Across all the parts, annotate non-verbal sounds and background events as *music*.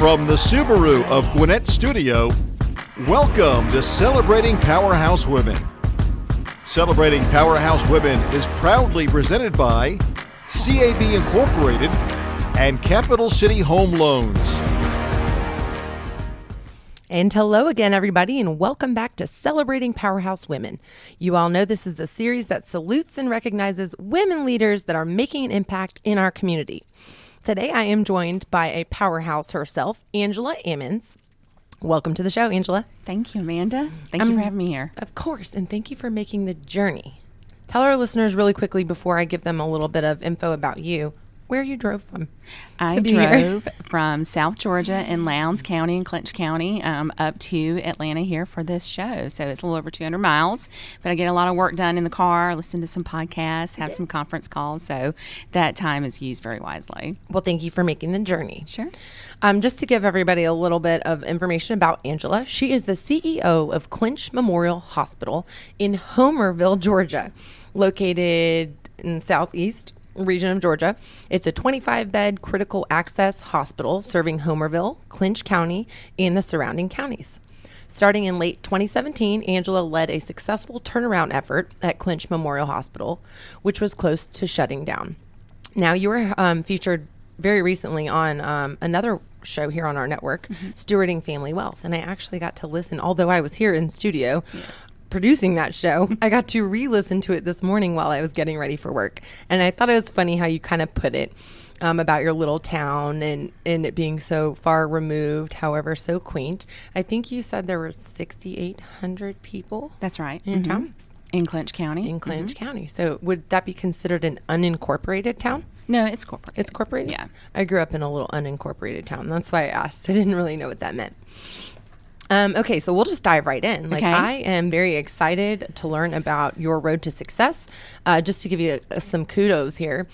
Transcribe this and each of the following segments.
From the Subaru of Gwinnett Studio, welcome to Celebrating Powerhouse Women. Celebrating Powerhouse Women is proudly presented by CAB Incorporated and Capital City Home Loans. And hello again, everybody, and welcome back to Celebrating Powerhouse Women. You all know this is the series that salutes and recognizes women leaders that are making an impact in our community. Today, I am joined by a powerhouse herself, Angela Ammons. Welcome to the show, Angela. Thank you, Amanda. Thank you for having me here. Of course, and thank you for making the journey. Tell our listeners really quickly before I give them a little bit of info about you where you drove from. I drove from South Georgia in Lowndes County and Clinch County um, up to Atlanta here for this show. So it's a little over 200 miles, but I get a lot of work done in the car, listen to some podcasts, have some conference calls. So that time is used very wisely. Well, thank you for making the journey. Sure. Um, just to give everybody a little bit of information about Angela, she is the CEO of Clinch Memorial Hospital in Homerville, Georgia, located in southeast region of Georgia. It's a 25 bed critical access hospital serving Homerville, Clinch County, and the surrounding counties. Starting in late 2017, Angela led a successful turnaround effort at Clinch Memorial Hospital, which was close to shutting down. Now, you were um, featured very recently on um, another show here on our network, mm-hmm. Stewarding Family Wealth. And I actually got to listen, although I was here in studio. Yes producing that show, *laughs* I got to re listen to it this morning while I was getting ready for work. And I thought it was funny how you kind of put it um, about your little town and, and it being so far removed, however, so quaint. I think you said there were 6,800 people. That's right. In mm-hmm. town? In Clinch County. In Clinch mm-hmm. County. So would that be considered an unincorporated town? No, it's corporate. It's corporate. Yeah. I grew up in a little unincorporated town. That's why I asked. I didn't really know what that meant. Um, okay, so we'll just dive right in. Like, okay. I am very excited to learn about your road to success. Uh, just to give you a, a, some kudos here.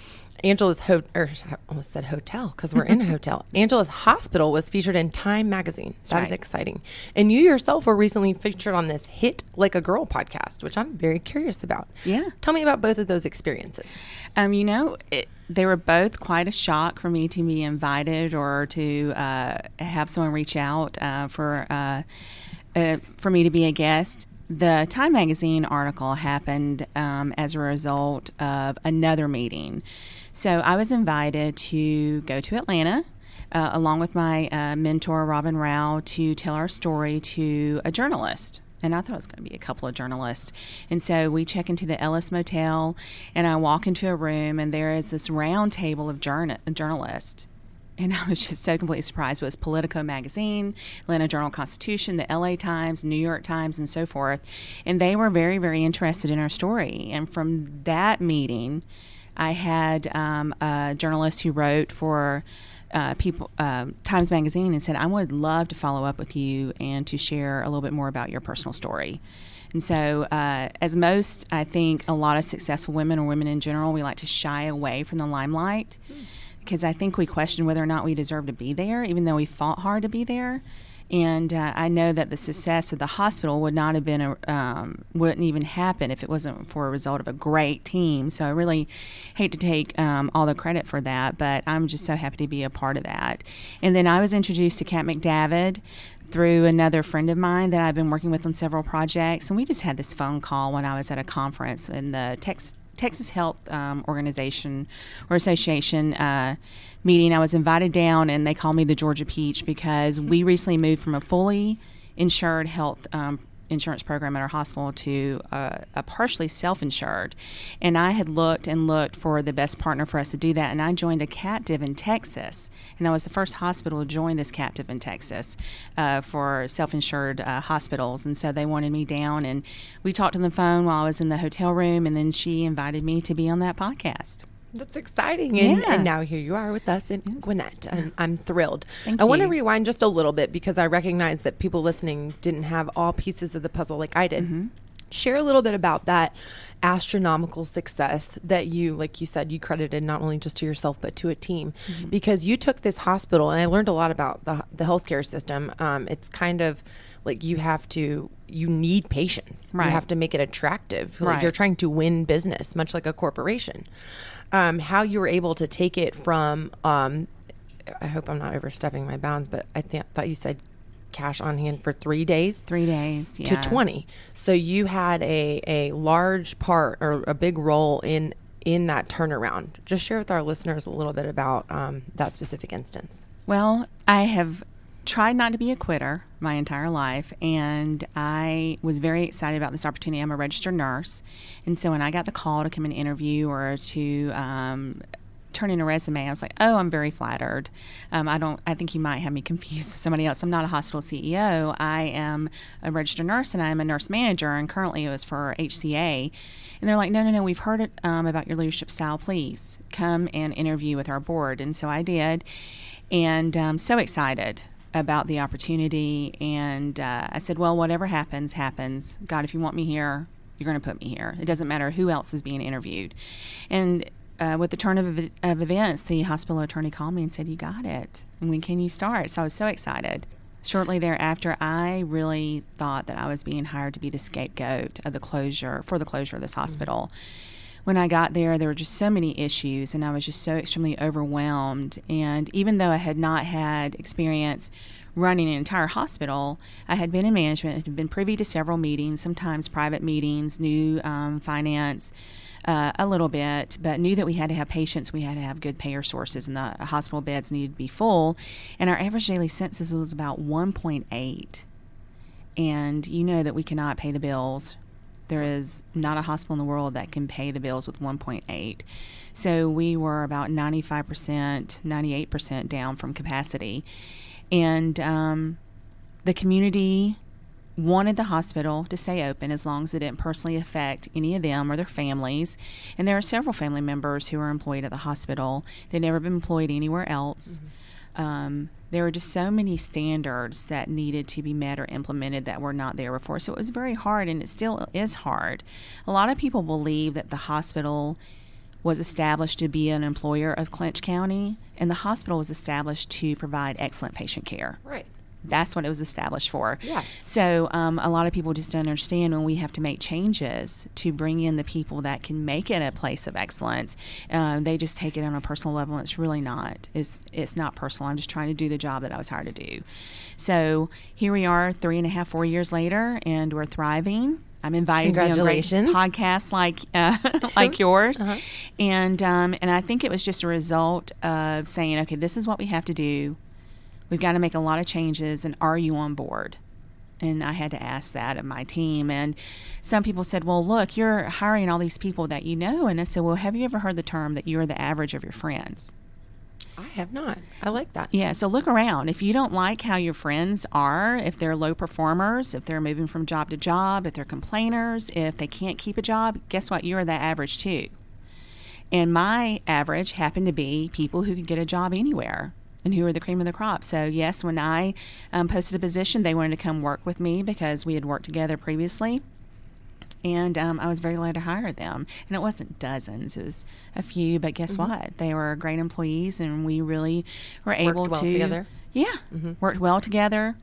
Angela's ho- or I almost said hotel because we're in a *laughs* hotel. Angela's hospital was featured in Time magazine. That's that right. is exciting. And you yourself were recently featured on this hit like a girl podcast, which I'm very curious about. Yeah. Tell me about both of those experiences. Um, you know, it, they were both quite a shock for me to be invited or to uh, have someone reach out uh, for uh, uh for me to be a guest the Time Magazine article happened um, as a result of another meeting. So I was invited to go to Atlanta. Uh, along with my uh, mentor Robin Rao to tell our story to a journalist and I thought it was going to be a couple of journalists. And so we check into the Ellis Motel, and I walk into a room, and there is this round table of journal- journalists. And *laughs* I was just so completely surprised. It was Politico magazine, Atlanta Journal Constitution, the LA Times, New York Times, and so forth. And they were very, very interested in our story. And from that meeting, I had um, a journalist who wrote for uh, people uh, Times Magazine and said, "I would love to follow up with you and to share a little bit more about your personal story." And so, uh, as most, I think a lot of successful women or women in general, we like to shy away from the limelight because I think we question whether or not we deserve to be there, even though we fought hard to be there. And uh, I know that the success of the hospital would not have been a, um, wouldn't even happen if it wasn't for a result of a great team. So I really hate to take um, all the credit for that, but I'm just so happy to be a part of that. And then I was introduced to Kat McDavid through another friend of mine that I've been working with on several projects, and we just had this phone call when I was at a conference in the Texas Texas Health um, Organization or Association uh, meeting. I was invited down, and they called me the Georgia Peach because we recently moved from a fully insured health um, insurance program at our hospital to uh, a partially self-insured. And i had looked and looked for the best partner for us to do that and i joined a captive in texas. And i was the first hospital to join this captive in texas uh, for self-insured uh, hospitals. And so they wanted me down and we talked on the phone while i was in the hotel room and then she invited me to be on that podcast that's exciting. And, yeah. and, now here you are with us in yes. Gwinnett. I'm, I'm thrilled. Thank I want to rewind just a little bit because I recognize that people listening didn't have all pieces of the puzzle like I did. Mm-hmm. Share a little bit about that astronomical success that you, like you said, you credited not only just to yourself but to a team, mm-hmm. because you took this hospital, and I learned a lot about the the healthcare system. Um, it's kind of like you have to you need patients right. you have to make it attractive like you're trying to win business much like a corporation um, how you were able to take it from um, I hope I'm not overstepping my bounds, but I th- thought you said cash on hand for three days Three days. to 20. So you had a, a large part or a big role in in that turnaround. Just share with our listeners a little bit about um, that specific instance. Well, I have tried not to be a quitter my entire life, and I was very excited about this opportunity. I'm a registered nurse, and so when I got the call to come and interview or to um, turn in a resume, I was like, "Oh, I'm very flattered." Um, I don't. I think you might have me *laughs* confused with somebody else. I'm not a hospital CEO. I am a registered nurse, and I'm a nurse manager, and currently it was for HCA. And they're like, "No, no, no. We've heard um, about your leadership style. Please come and interview with our board." And so I did and um, so excited about the opportunity. And uh, I said, well, whatever happens, happens. God, if you want me here, you're going to put me here. It doesn't matter who else is being interviewed. And uh, with the turn of, of events, the hospital attorney called me and said, You got it. And when can you start? So I was so excited. Shortly thereafter, I really thought that I was being hired to be the scapegoat of the closure for the closure of this hospital when I got there, there were just so many issues, and I was just so extremely overwhelmed. And even though I had not had experience running an entire hospital, I had been in management, had been privy to several meetings, sometimes private meetings, knew um, finance. Uh, a little bit, but knew that we had to have patients, we had to have good payer sources, and the hospital beds needed to be full. And our average daily census was about 1.8. And you know that we cannot pay the bills there is not a hospital in the world that can pay the bills with 1.8. So we were about 95%, 98% down from capacity. And um, the community wanted the hospital to stay open as long as it didn't personally affect any of them or their families. And there are several family members who are employed at the hospital. They've never been employed anywhere else. Um, there were just so many standards that needed to be met or implemented that were not there before. So it was very hard, and it still is hard. A lot of people believe that the hospital was established to be an employer of Clinch County, and the hospital was established to provide excellent patient care. Right. That's what it was established for. Yeah. So um, a lot of people just don't understand when we have to make changes to bring in the people that can make it a place of excellence. Um, they just take it on a personal level. and It's really not. It's it's not personal. I'm just trying to do the job that I was hired to do. So here we are, three and a half, four years later, and we're thriving. I'm invited to on great podcasts like uh, *laughs* like yours, and um, and I think it was just a result of saying, okay, this is what we have to do. We've got to make a lot of changes, and are you on board? And I had to ask that of my team. And some people said, well, look, you're hiring all these people that you know. And I said, well, have you ever heard the term that you're the average of your friends? I have not. I like that. Yeah, so look around. If you don't like how your friends are, if they're low performers, if they're moving from job to job, if they're complainers, if they can't keep a job, guess what? You're the average too. And my average happened to be people who could get a job anywhere and who are the cream of the crop. So, yes, when I um, posted a position, they wanted to come work with me because we had worked together previously. And um, I was very glad to hire them. And it wasn't dozens, it was a few. But guess what? They were great employees, and we really were able well to. together? Yeah, worked well together.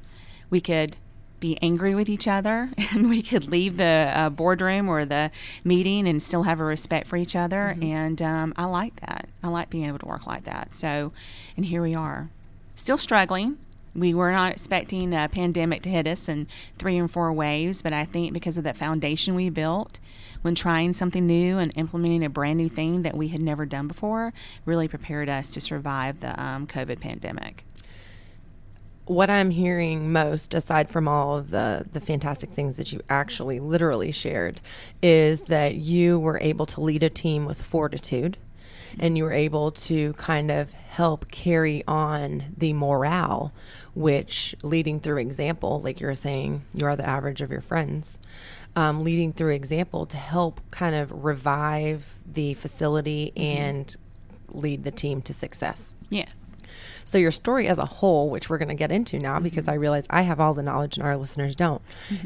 We could be angry with each other, *laughs* and we could leave the uh, boardroom or the meeting and still have a respect for each other. And um, I like that. I like being able to work like that. So, and here we are, still struggling. We were not expecting a pandemic to hit us in three and four waves, but I think because of that foundation we built when trying something new and implementing a brand new thing that we had never done before, really prepared us to survive the um, COVID pandemic. What I'm hearing most, aside from all of the the fantastic things that you actually literally shared, is that you were able to lead a team with fortitude, and you were able to kind of help carry on the morale, which leading through example, like you were saying, you are the average of your friends. Um, leading through example to help kind of revive the facility and lead the team to success. Yes. So your story as a whole, which we're going to get into now because I realize I have all the knowledge and our listeners don't,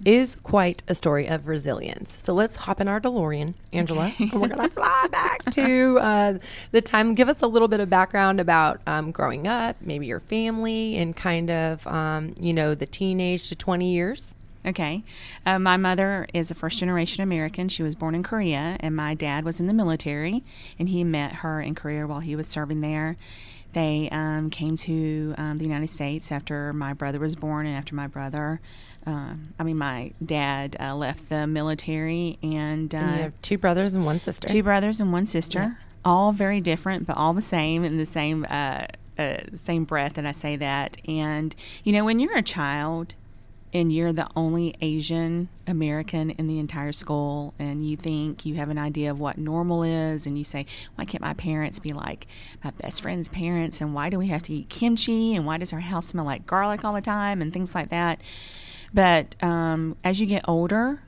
is quite a story of resilience. So let's hop in our DeLorean, Angela, and we're going *laughs* to fly back to uh, the time. Give us a little bit of background about um, growing up, maybe your family, and kind of um, you know the teenage to twenty years. Okay. Uh, my mother is a first generation American. She was born in Korea, and my dad was in the military, and he met her in Korea while he was serving there. They um, came to um, the United States after my brother was born and after my brother. Um, I mean, my dad uh, left the military, and, uh, And you have two brothers and one sister. two brothers and one sister, all very different, but all the same in the same uh, uh, same breath that I say that. And you know, when you're a child and you're the only Asian American in the entire school, and you think you have an idea of what normal is, and you say, "Why can't my parents be like my best friend's parents?" And why do we have to eat kimchi? And why does our house smell like garlic all the time? And things like that. But um, as you get older,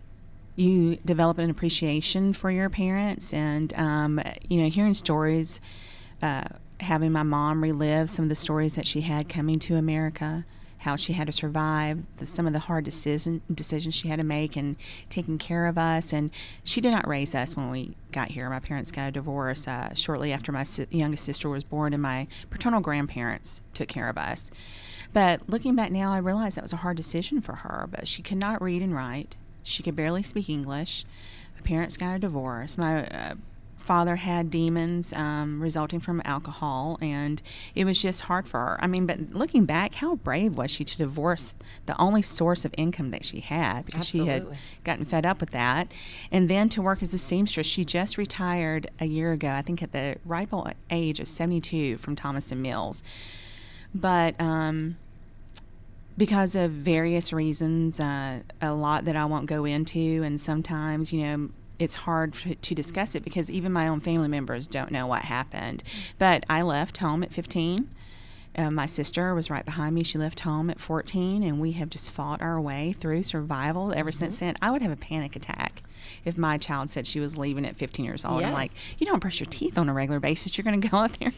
you develop an appreciation for your parents and um, you know hearing stories uh, having my mom relive some of the stories that she had coming to america how she had to survive the, some of the hard decision, decisions she had to make and taking care of us and she did not raise us when we got here my parents got a divorce uh, shortly after my si- youngest sister was born and my paternal grandparents took care of us but looking back now i realize that was a hard decision for her but she could not read and write she could barely speak English. My parents got a divorce. My uh, father had demons um, resulting from alcohol, and it was just hard for her. I mean, but looking back, how brave was she to divorce the only source of income that she had because she had gotten fed up with that, and then to work as a seamstress. She just retired a year ago, I think, at the ripe old age of seventy-two from Thomaston Mills. But um, because of various reasons, uh, a lot that I won't go into, and sometimes, you know, it's hard to discuss it because even my own family members don't know what happened. But I left home at 15. Uh, my sister was right behind me. She left home at 14, and we have just fought our way through survival ever since then. I would have a panic attack if my child said she was leaving at 15 years old. I'm like, you don't brush your teeth on a regular basis. You're going to go out there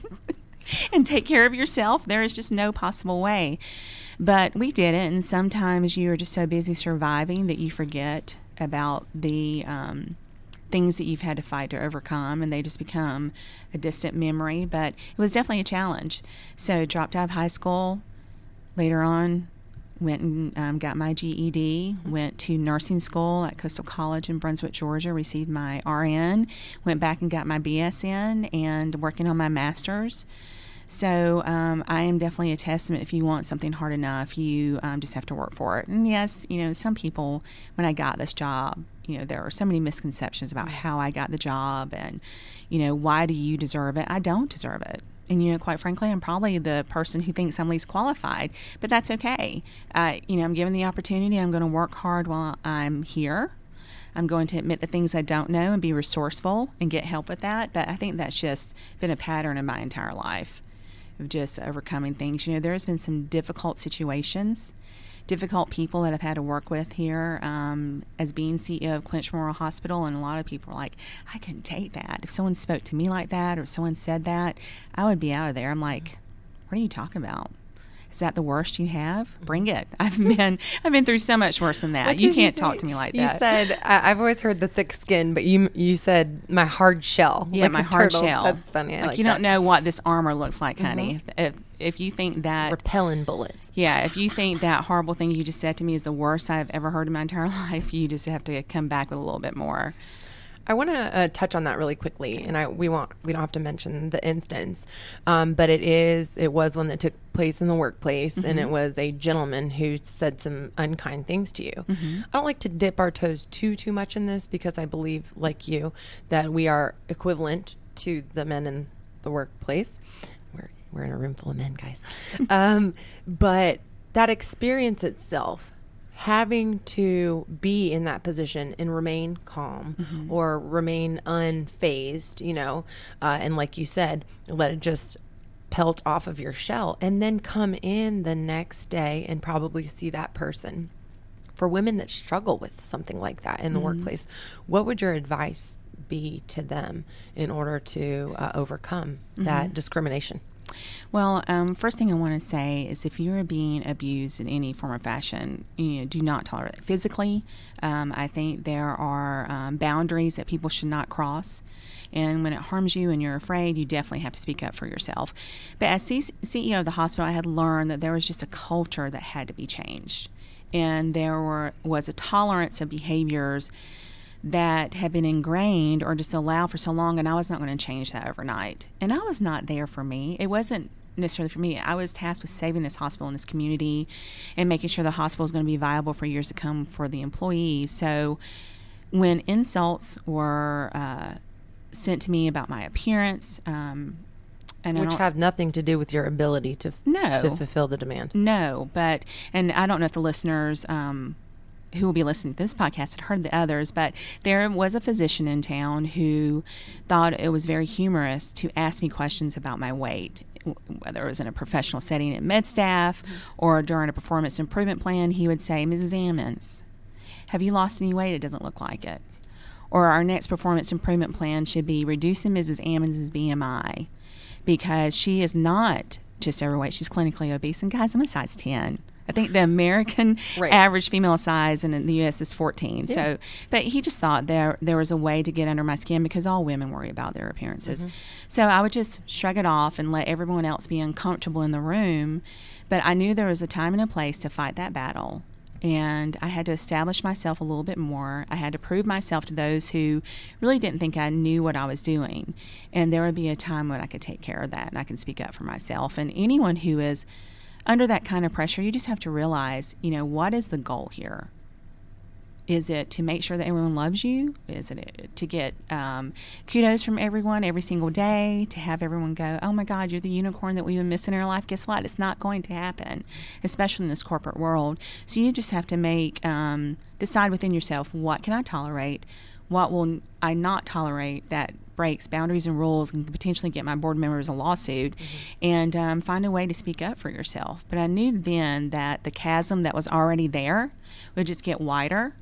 *laughs* and take care of yourself. There is just no possible way. But we did it, and sometimes you are just so busy surviving that you forget about the um, things that you've had to fight to overcome, and they just become a distant memory. But it was definitely a challenge. So, dropped out of high school. Later on, went and um, got my GED, went to nursing school at Coastal College in Brunswick, Georgia, received my RN, went back and got my BSN, and working on my master's. So um, I am definitely a testament. If you want something hard enough, you um, just have to work for it. And yes, you know, some people, when I got this job, you know, there are so many misconceptions about how I got the job and, you know, why do you deserve it? I don't deserve it. And, you know, quite frankly, I'm probably the person who thinks I'm least qualified, but that's okay. Uh, you know, I'm given the opportunity. I'm going to work hard while I'm here. I'm going to admit the things I don't know and be resourceful and get help with that. But I think that's just been a pattern in my entire life of just overcoming things. You know, there's been some difficult situations, difficult people that I've had to work with here um, as being CEO of Clinch Memorial Hospital. And a lot of people are like, I couldn't take that. If someone spoke to me like that or if someone said that, I would be out of there. I'm like, what are you talking about? Is that the worst you have? Mm-hmm. Bring it. *laughs* I've been I've been through so much worse than that. You can't say? talk to me like that. you said I, I've always heard the thick skin, but you you said my hard shell. Yeah, like my hard turtle. shell. That's funny. Like, like you that. don't know what this armor looks like, mm-hmm. honey. If, if if you think that repelling bullets. yeah, if you think that horrible thing you just said to me is the worst I've ever heard in my entire *laughs* life, you just have to come back with a little bit more. I want to uh, touch on that really quickly, and I we want we don't have to mention the instance, um, but it is it was one that took place in the workplace, and it was a gentleman who said some unkind things to you. I don't like to dip our toes too too much in this because I believe, like you, that we are equivalent to the men in the workplace. We're we're in a room full of men, guys, *laughs* um, but that experience itself having to be in that position and remain calm or remain unfazed, you know, uh, and like you said, let it just pelt off of your shell and then come in the next day and probably see that person. For women that struggle with something like that in the workplace, what would your advice be to them in order to uh, overcome that discrimination? Well, um, first thing I want to say is if you're being abused in any form or fashion, you know, do not tolerate it. Physically, um, I think there are um, boundaries that people should not cross. And when it harms you and you're afraid, you definitely have to speak up for yourself. But as C- CEO of the hospital, I had learned that there was just a culture that had to be changed. And there were, was a tolerance of behaviors that had been ingrained or just allowed for so long, and I was not going to change that overnight. And I was not there for me. It wasn't necessarily for me. I was tasked with saving this hospital and this community, and making sure the hospital is going to be viable for years to come for the employees. So, when insults were uh, sent to me about my appearance, um, and Which have nothing to do with your ability to No. to fulfill the demand. No, but and I don't know if the listeners um, who will be listening to this podcast had heard the others, but there was a physician in town who thought it was very humorous to ask me questions about my weight, whether it was in a professional setting at med staff or during a performance improvement plan. He would say, "Mrs. Ammons, have you lost any weight? It doesn't look like it." Or our next performance improvement plan should be reducing Mrs. Ammons' BMI because she is not just overweight; she's clinically obese. And guys, I'm a size ten. I think the American Right. average female size in the U.S. is 14. So, but he just thought there there was a way to get under my skin because all women worry about their appearances. Mm-hmm. So I would just shrug it off and let everyone else be uncomfortable in the room. But I knew there was a time and a place to fight that battle. And I had to establish myself a little bit more. I had to prove myself to those who really didn't think I knew what I was doing. And there would be a time when I could take care of that and I can speak up for myself. And anyone who is under that kind of pressure, you just have to realize, you know, what is the goal here? Is it to make sure that everyone loves you? Is it to get um, kudos from everyone every single day? To have everyone go, oh my God, you're the unicorn that we've been missing in our life? Guess what? It's not going to happen, especially in this corporate world. So you just have to make, um, decide within yourself, what can I tolerate? What will I not tolerate that breaks boundaries and rules and potentially get my board members a lawsuit and um, find a way to speak up for yourself. But I knew then that the chasm that was already there would just get wider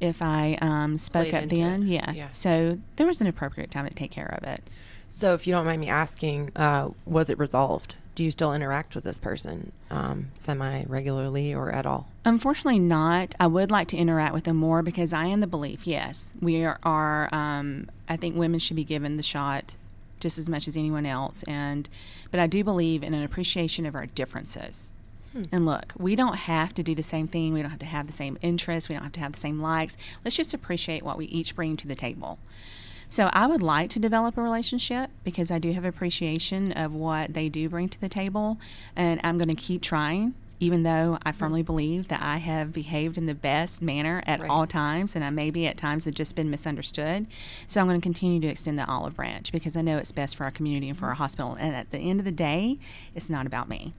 if I um, spoke Played up then. Yeah. Yeah. So there was an appropriate time to take care of it. So, if you don't mind me asking, uh, was it resolved? Do you still interact with this person um, semi regularly or at all? Unfortunately, not. I would like to interact with them more because I am the belief. Yes, we are. are um, I think women should be given the shot just as much as anyone else, and but I do believe in an appreciation of our differences. And look, we don't have to do the same thing. We don't have to have the same interests. We don't have to have the same likes. Let's just appreciate what we each bring to the table. So I would like to develop a relationship because I do have appreciation of what they do bring to the table, and I'm going to keep trying. Even though I mm-hmm. firmly believe that I have behaved in the best manner at Right. all times, and I maybe at times have just been misunderstood. So I'm going to continue to extend the olive branch because I know it's best for our community and for our mm-hmm. hospital. And at the end of the day, it's not about me.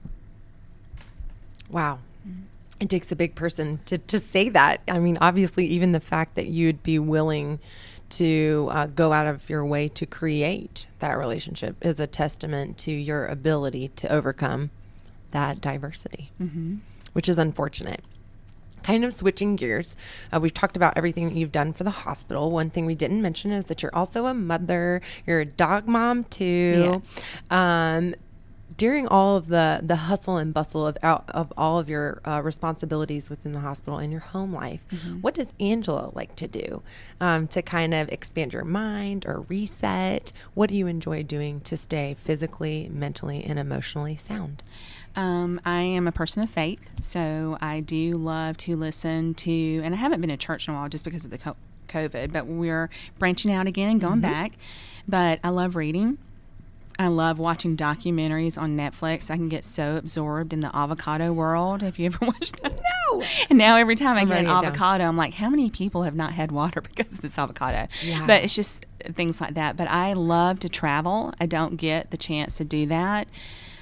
Wow. Mm-hmm. It takes a big person to, to say that. I mean, obviously, even the fact that you'd be willing to uh, go out of your way to create that relationship is a testament to your ability to overcome that diversity, mm-hmm. which is unfortunate. Kind of switching gears, uh, we've talked about everything that you've done for the hospital. One thing we didn't mention is that you're also a mother. You're a dog mom too. Yes. Um, during all of the the hustle and bustle of of all of your uh, responsibilities within the hospital and your home life, what does Angela like to do um, to kind of expand your mind or reset? What do you enjoy doing to stay physically, mentally, and emotionally sound? Um, I am a person of faith, so I do love to listen to, and I haven't been to church in a while just because of the COVID, but we're branching out again and going back. But I love reading. I love watching documentaries on Netflix. I can get so absorbed in the avocado world. Have you ever *laughs* watched that? No. And now every time I I'm get an it down. avocado, I'm like, how many people have not had water *laughs* because of this avocado? Yeah. But it's just things like that. But I love to travel. I don't get the chance to do that.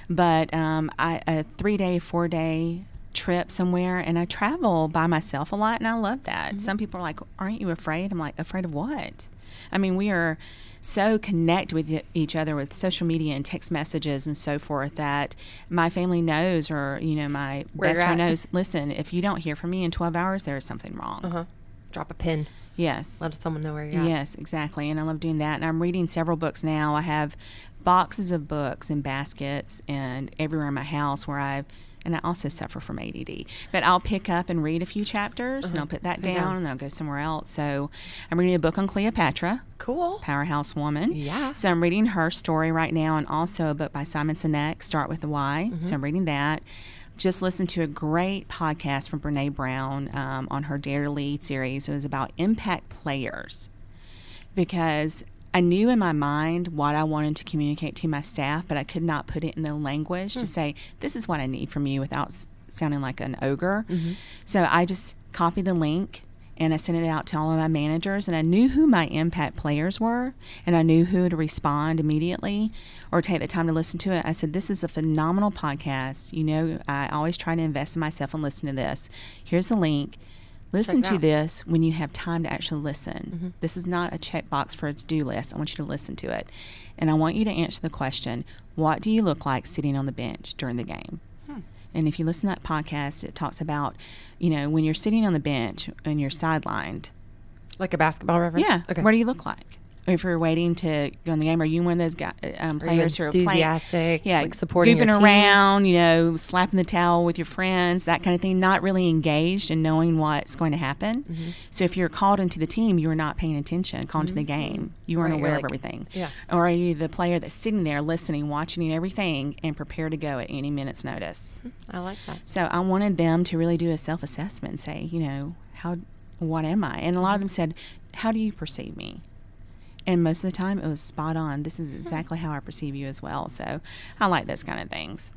But um, I, a three day, four day trip somewhere, and I travel by myself a lot, and I love that. Some people are like, "Aren't you afraid?" I'm like, "Afraid of what?" I mean, we are so connect with each other with social media and text messages and so forth that my family knows, or you know, my Where best friend at. knows. Listen, if you don't hear from me in 12 hours, there is something wrong. Uh huh. Drop a pin. Yes. Let someone know where you're at. Yes, exactly. And I love doing that. And I'm reading several books now. I have boxes of books and baskets and everywhere in my house where I've and I also suffer from ADD. But I'll pick up and read a few chapters and I'll put that down, down. and I'll go somewhere else. So I'm reading a book on Cleopatra, Cool. powerhouse woman. Yeah. So I'm reading her story right now and also a book by Simon Sinek, Start with the Why. Mm-hmm. So I'm reading that. Just listened to a great podcast from Brene Brown um, on her Dare to Lead series. It was about impact players because I knew in my mind what I wanted to communicate to my staff, but I could not put it in the language to hmm. say, this is what I need from you without s- sounding like an ogre. Mm-hmm. So I just copied the link and I sent it out to all of my managers, and I knew who my impact players were, and I knew who to respond immediately or take the time to listen to it. I said, This is a phenomenal podcast. You know, I always try to invest in myself and listen to this. Here's the link. Listen to out. this when you have time to actually listen. Mm-hmm. This is not a checkbox for a to do list. I want you to listen to it. And I want you to answer the question What do you look like sitting on the bench during the game? Hmm. And if you listen to that podcast, it talks about, you know, when you're sitting on the bench and you're sidelined, Like a basketball reference? yeah, Okay. what do you look like? If you're waiting to go in the game, are you one of those guy, um, players who are playing, enthusiastic, yeah, like supporting goofing around, you know, slapping the towel with your friends, that kind of thing, not really engaged and knowing what's going to happen. Mm-hmm. So if you're called into the team, you are not paying attention, called into the game, you aren't Right, you're aware of everything. yeah. Or are you the player that's sitting there listening, watching everything, and prepared to go at any minute's notice? I like that. So I wanted them to really do a self assessment and say, you know, how, what am I? And a lot of them said, how do you perceive me? And most of the time it was spot on. This is exactly how I perceive you as well. So I like those kind of things.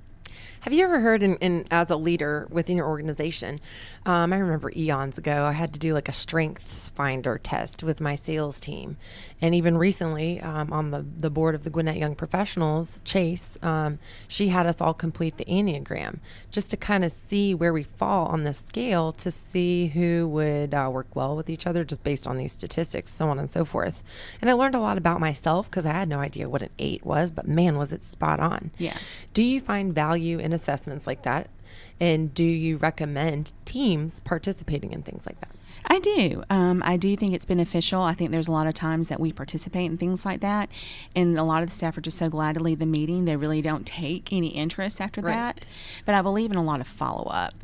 Have you ever heard, in, in as a leader within your organization? Um, I remember eons ago, I had to do like a strengths finder test with my sales team, and even recently, um, on the the board of the Gwinnett Young Professionals, Chase, um, she had us all complete the enneagram just to kind of see where we fall on the scale to see who would uh, work well with each other, just based on these statistics, so on and so forth. And I learned a lot about myself because I had no idea what an eight was, but man, was it spot on. Yeah. Do you find value in assessments like that? And do you recommend teams participating in things like that? I do. Um, I do think it's beneficial. I think there's a lot of times that we participate in things like that, and a lot of the staff are just so glad to leave the meeting. They really don't take any interest after Right. that. But I believe in a lot of follow up,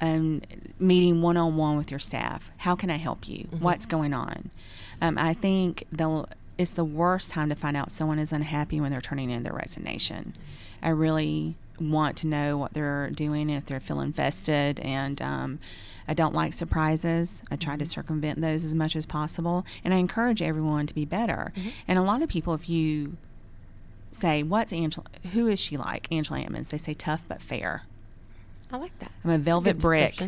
um, meeting one on one with your staff. How can I help you? What's going on? Um, I think the it's the worst time to find out someone is unhappy when they're turning in their resignation. I really want to know what they're doing if they're feeling vested and um, I don't like surprises. I try to circumvent those as much as possible, and I encourage everyone to be better. And a lot of people, if you say, "What's Angela? Who is she like?" Angela Ammons, they say tough but fair. I like that. I'm a velvet brick.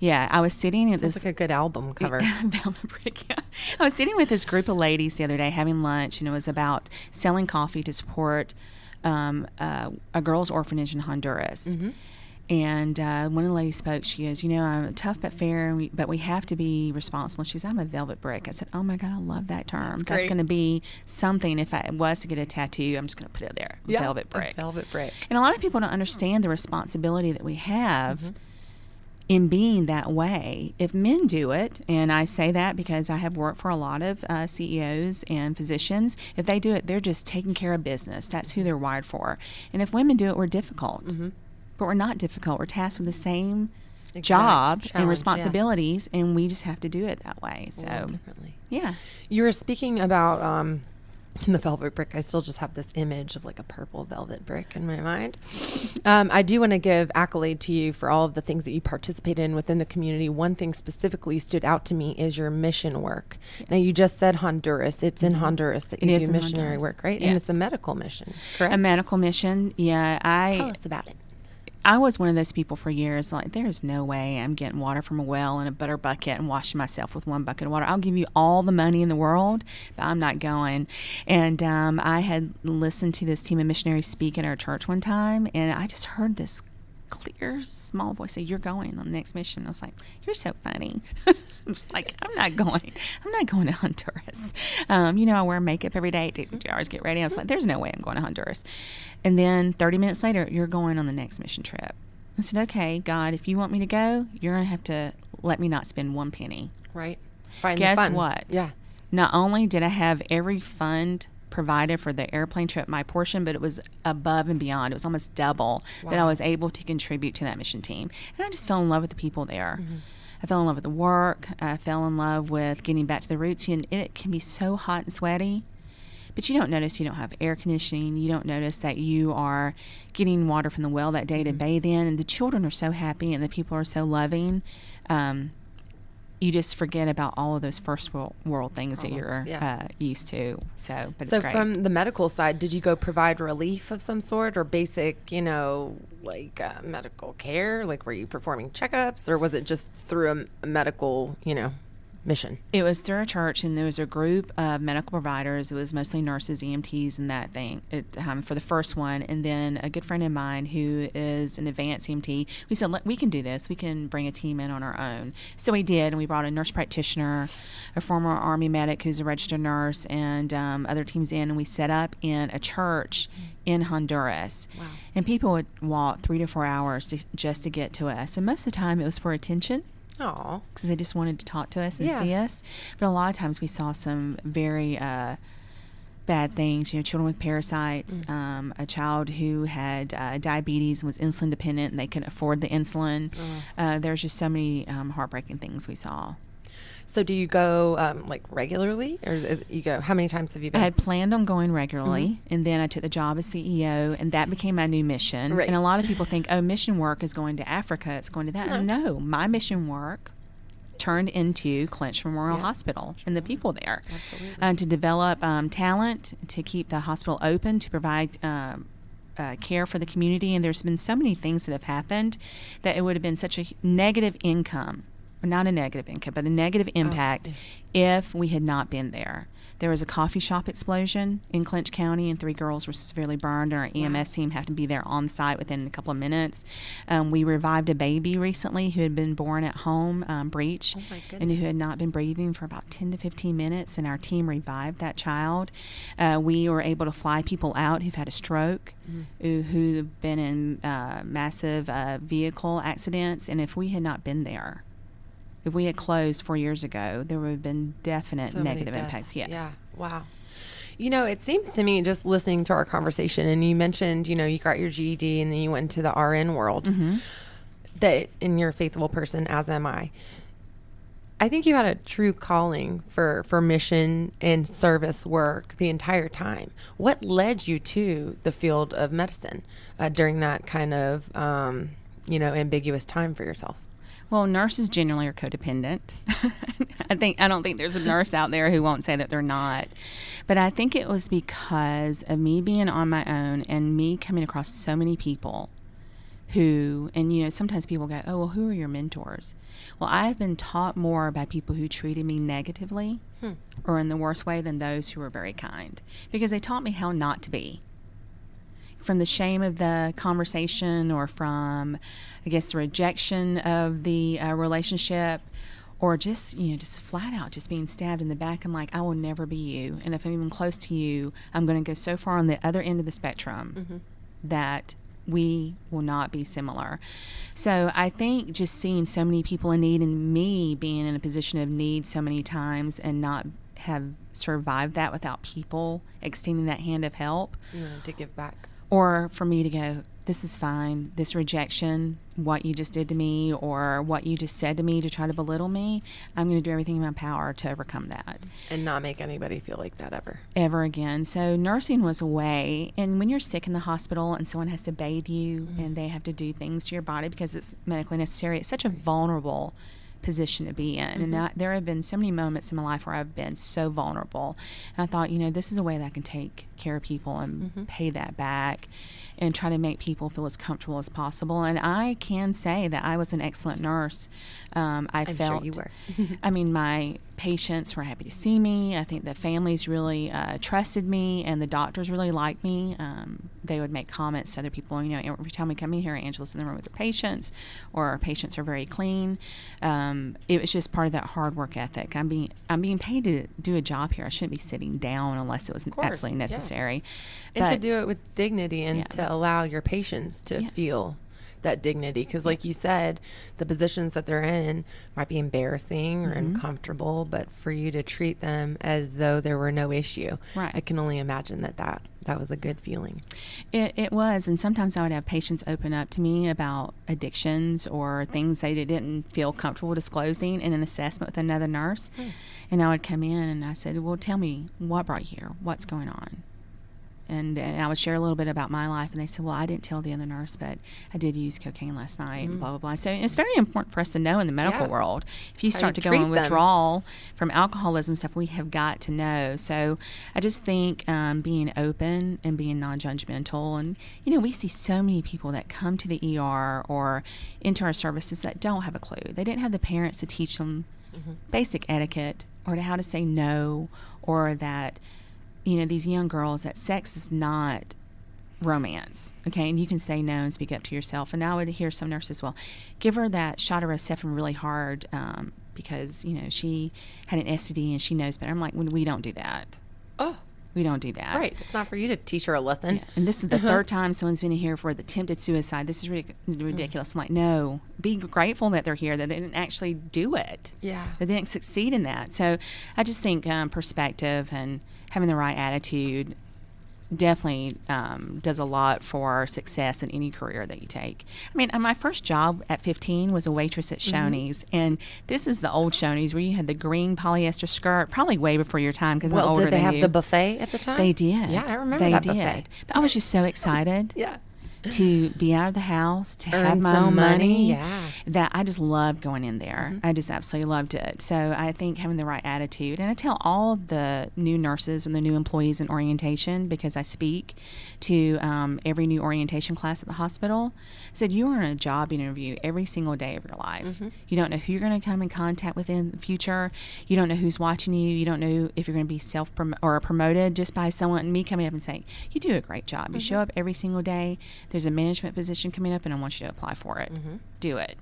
Yeah, I was sitting at It's this like a good album *laughs* cover. *laughs* Velvet Brick, yeah. I was sitting with this group of ladies the other day having lunch, and it was about selling coffee to support um, uh, a girls' orphanage in Honduras. Mm-hmm. And uh, one of the ladies spoke. She goes, "You know, I'm tough but fair, and we, but we have to be responsible." She says, "I'm a velvet brick." I said, "Oh my god, I love that term. That's, great. going to be something. If I was to get a tattoo, I'm just going to put it there. velvet a brick. velvet brick. And a lot of people don't understand the responsibility that we have Mm-hmm. In being that way. If men do it, and I say that because I have worked for a lot of uh, CEOs and physicians, if they do it, they're just taking care of business. That's who they're wired for. And if women do it, we're difficult. Mm-hmm. But we're not difficult. We're tasked with the same Exact job and yeah. responsibilities, and we just have to do it that way. So, differently. yeah. You were speaking about um, the velvet brick. I still just have this image of like a purple velvet brick in my mind. Um, I do want to give accolade to you for all of the things that you participate in within the community. One thing specifically stood out to me is your mission work. Now, you just said Honduras. It's in Honduras that Mm-hmm. It you do missionary Honduras. work, right? And it's a medical mission, correct? A medical mission. Yeah. I Tell us about it. I was one of those people for years. Like, there's no way I'm getting water from a well in a butter bucket and washing myself with one bucket of water. I'll give you all the money in the world, but I'm not going. And um, I had listened to this team of missionaries speak at our church one time, and I just heard this clear, small voice say, "You're going on the next mission." I was like, "You're so funny." *laughs* I'm just like, "I'm not going. I'm not going to Honduras." Um, you know, I wear makeup every day. It takes me two hours to get ready. I was like, "There's no way I'm going to Honduras." And then 30 minutes later, you're going on the next mission trip. I said, "Okay, God, if you want me to go, you're gonna have to let me not spend one penny." Right. Find the Guess what? Yeah. Not only did I have every fund provided for the airplane trip, my portion, but it was above and beyond. It was almost double that I was able to contribute to that mission team. And I just fell in love with the people there. Mm-hmm. I fell in love with the work. I fell in love with getting back to the roots. And it can be so hot and sweaty, but you don't notice you don't have air conditioning. You don't notice that you are getting water from the well that day to bathe in. And the children are so happy and the people are so loving. Um, you just forget about all of those first world, world things that you're yeah. uh, used to. So, but So it's great. from the medical side, did you go provide relief of some sort or basic, you know, like uh, medical care? Like were you performing checkups or was it just through a medical, you know, mission? It was through a church, and there was a group of medical providers. It was mostly nurses, EMTs, and that thing it, um, for the first one. And then a good friend of mine who is an advanced EMT, we said, we can do this. We can bring a team in on our own. So we did, and we brought a nurse practitioner, a former Army medic who's a registered nurse, and um, other teams in, and we set up in a church in Honduras. Wow. And people would walk three to four hours to, just to get to us. And most of the time, it was for attention Oh, because they just wanted to talk to us and Yeah. see us. But a lot of times we saw some very uh, bad things. You know, children with parasites, Mm. um, a child who had uh, diabetes and was insulin dependent, and they couldn't afford the insulin. Uh, there's just so many um, heartbreaking things we saw. So do you go um, like regularly or is, is you go? How many times have you been? I had planned on going regularly, Mm-hmm. and then I took the job as CEO, and that became my new mission. Right. And a lot of people *laughs* think, oh, mission work is going to Africa, it's going to that. No. No, my mission work turned into Clinch Memorial Yeah. Hospital and the people there. Absolutely. Uh, to develop um, talent, to keep the hospital open, to provide um, uh, care for the community. And there's been so many things that have happened that it would have been such a negative income, not a negative impact, but a negative impact if we had not been there. There was a coffee shop explosion in Clinch County, and three girls were severely burned. And our EMS team had to be there on site within a couple of minutes. Um, we revived a baby recently who had been born at home, um, breech, Oh, and who had not been breathing for about 10 to 15 minutes, and our team revived that child. Uh, we were able to fly people out who've had a stroke, who, who've been in uh, massive uh, vehicle accidents, and if we had not been there, if we had closed four years ago, there would have been definite So negative impacts. Yes. Yeah. Wow. You know, it seems to me just listening to our conversation, and you mentioned, you know, you got your GED and then you went into the RN world. Mm-hmm. That, and you're a faithful person, as am I. I think you had a true calling for for mission and service work the entire time. What led you to the field of medicine uh, during that kind of, um, you know, ambiguous time for yourself? Well, nurses generally are codependent. *laughs* I think I don't think there's a nurse out there who won't say that they're not. But I think it was because of me being on my own and me coming across so many people who and you know sometimes people go, "Oh, well, who are your mentors?" Well, I have been taught more by people who treated me negatively hmm. or in the worst way than those who were very kind because they taught me how not to be from the shame of the conversation or from i guess the rejection of the uh, relationship or just you know just flat out just being stabbed in the back i'm like i will never be you. And if i'm even close to you i'm going to go so far on the other end of the spectrum that we will not be similar. So i think just seeing so many people in need and me being in a position of need so many times and not have survived that without people extending that hand of help You to give back. Or for me to go, this is fine, this rejection, what you just did to me, or what you just said to me to try to belittle me, I'm going to do everything in my power to overcome that And not make anybody feel like that ever. ever again. So, nursing was a way. And when you're sick in the hospital and someone has to bathe you mm-hmm. and they have to do things to your body because it's medically necessary, it's such a vulnerable position to be in. And I, there have been so many moments in my life where I've been so vulnerable. And I thought, you know, this is a way that I can take care of people and pay that back and try to make people feel as comfortable as possible. And I can say that I was an excellent nurse. Um, I I'm sure felt you were. *laughs* I mean, my patients were happy to see me. I think the families really uh, trusted me, and the doctors really liked me. Um, they would make comments to other people, you know, every time we come in here, Angela's in the room with her patients, or our patients are very clean. Um, it was just part of that hard work ethic. I'm being I'm being paid to do a job here. I shouldn't be sitting down unless it was absolutely yeah. necessary. and to do it with dignity and Yeah. to allow your patients to Yes. feel that dignity because like you said the positions that they're in might be embarrassing or Mm-hmm. uncomfortable but for you to treat them as though there were no issue Right. i can only imagine that that that was a good feeling It, it was, and sometimes I would have patients open up to me about addictions or things they didn't feel comfortable disclosing in an assessment with another nurse. And I would come in and I said, Well, tell me what brought you here? What's going on? And, and I would share a little bit about my life, and they said, "Well, I didn't tell the other nurse, but I did use cocaine last night." And blah blah blah. So it's very important for us to know in the medical Yeah. world. If you How start you to go them. withdrawal from alcoholism stuff, we have got to know. So I just think um, being open and being non-judgmental, and you know, we see so many people that come to the ER or into our services that don't have a clue. They didn't have the parents to teach them basic etiquette or to how to say no, or that you know these young girls that sex is not romance. Okay, and you can say no and speak up to yourself. And I would hear some nurses, well, give her that shot of Rocephin really hard um, because you know she had an STD and she knows better. I'm like, well, we don't do that. Oh, We don't do that. right. It's not for you to teach her a lesson. Yeah. And this is the third time someone's been in here for the attempted suicide. This is ridic- ridiculous. I'm like, no, be grateful that they're here, that they didn't actually do it. Yeah. They didn't succeed in that. So I just think um, perspective and having the right attitude definitely um, does a lot for success in any career that you take. I mean, uh, my first job at 15 was a waitress at Mm-hmm. Shoney's, and this is the old Shoney's where you had the green polyester skirt, probably way before your time because I'm Well, older did they have you. the buffet at the time? They did. Yeah, I remember they that did. buffet. But I was just so *laughs* excited Yeah. To be out of the house, to Earn have my own money, money. yeah. Mm-hmm. That I just loved going in there. I just absolutely loved it. So I think having the right attitude, and I tell all the new nurses and the new employees in orientation because I speak to um, every new orientation class at the hospital. Said you are in a job interview every single day of your life. Mm-hmm. You don't know who you're going to come in contact with in the future. You don't know who's watching you. You don't know if you're going to be self or promoted just by someone me coming up and saying you do a great job. You show up every single day. There's a management position coming up, and I want you to apply for it. Do it.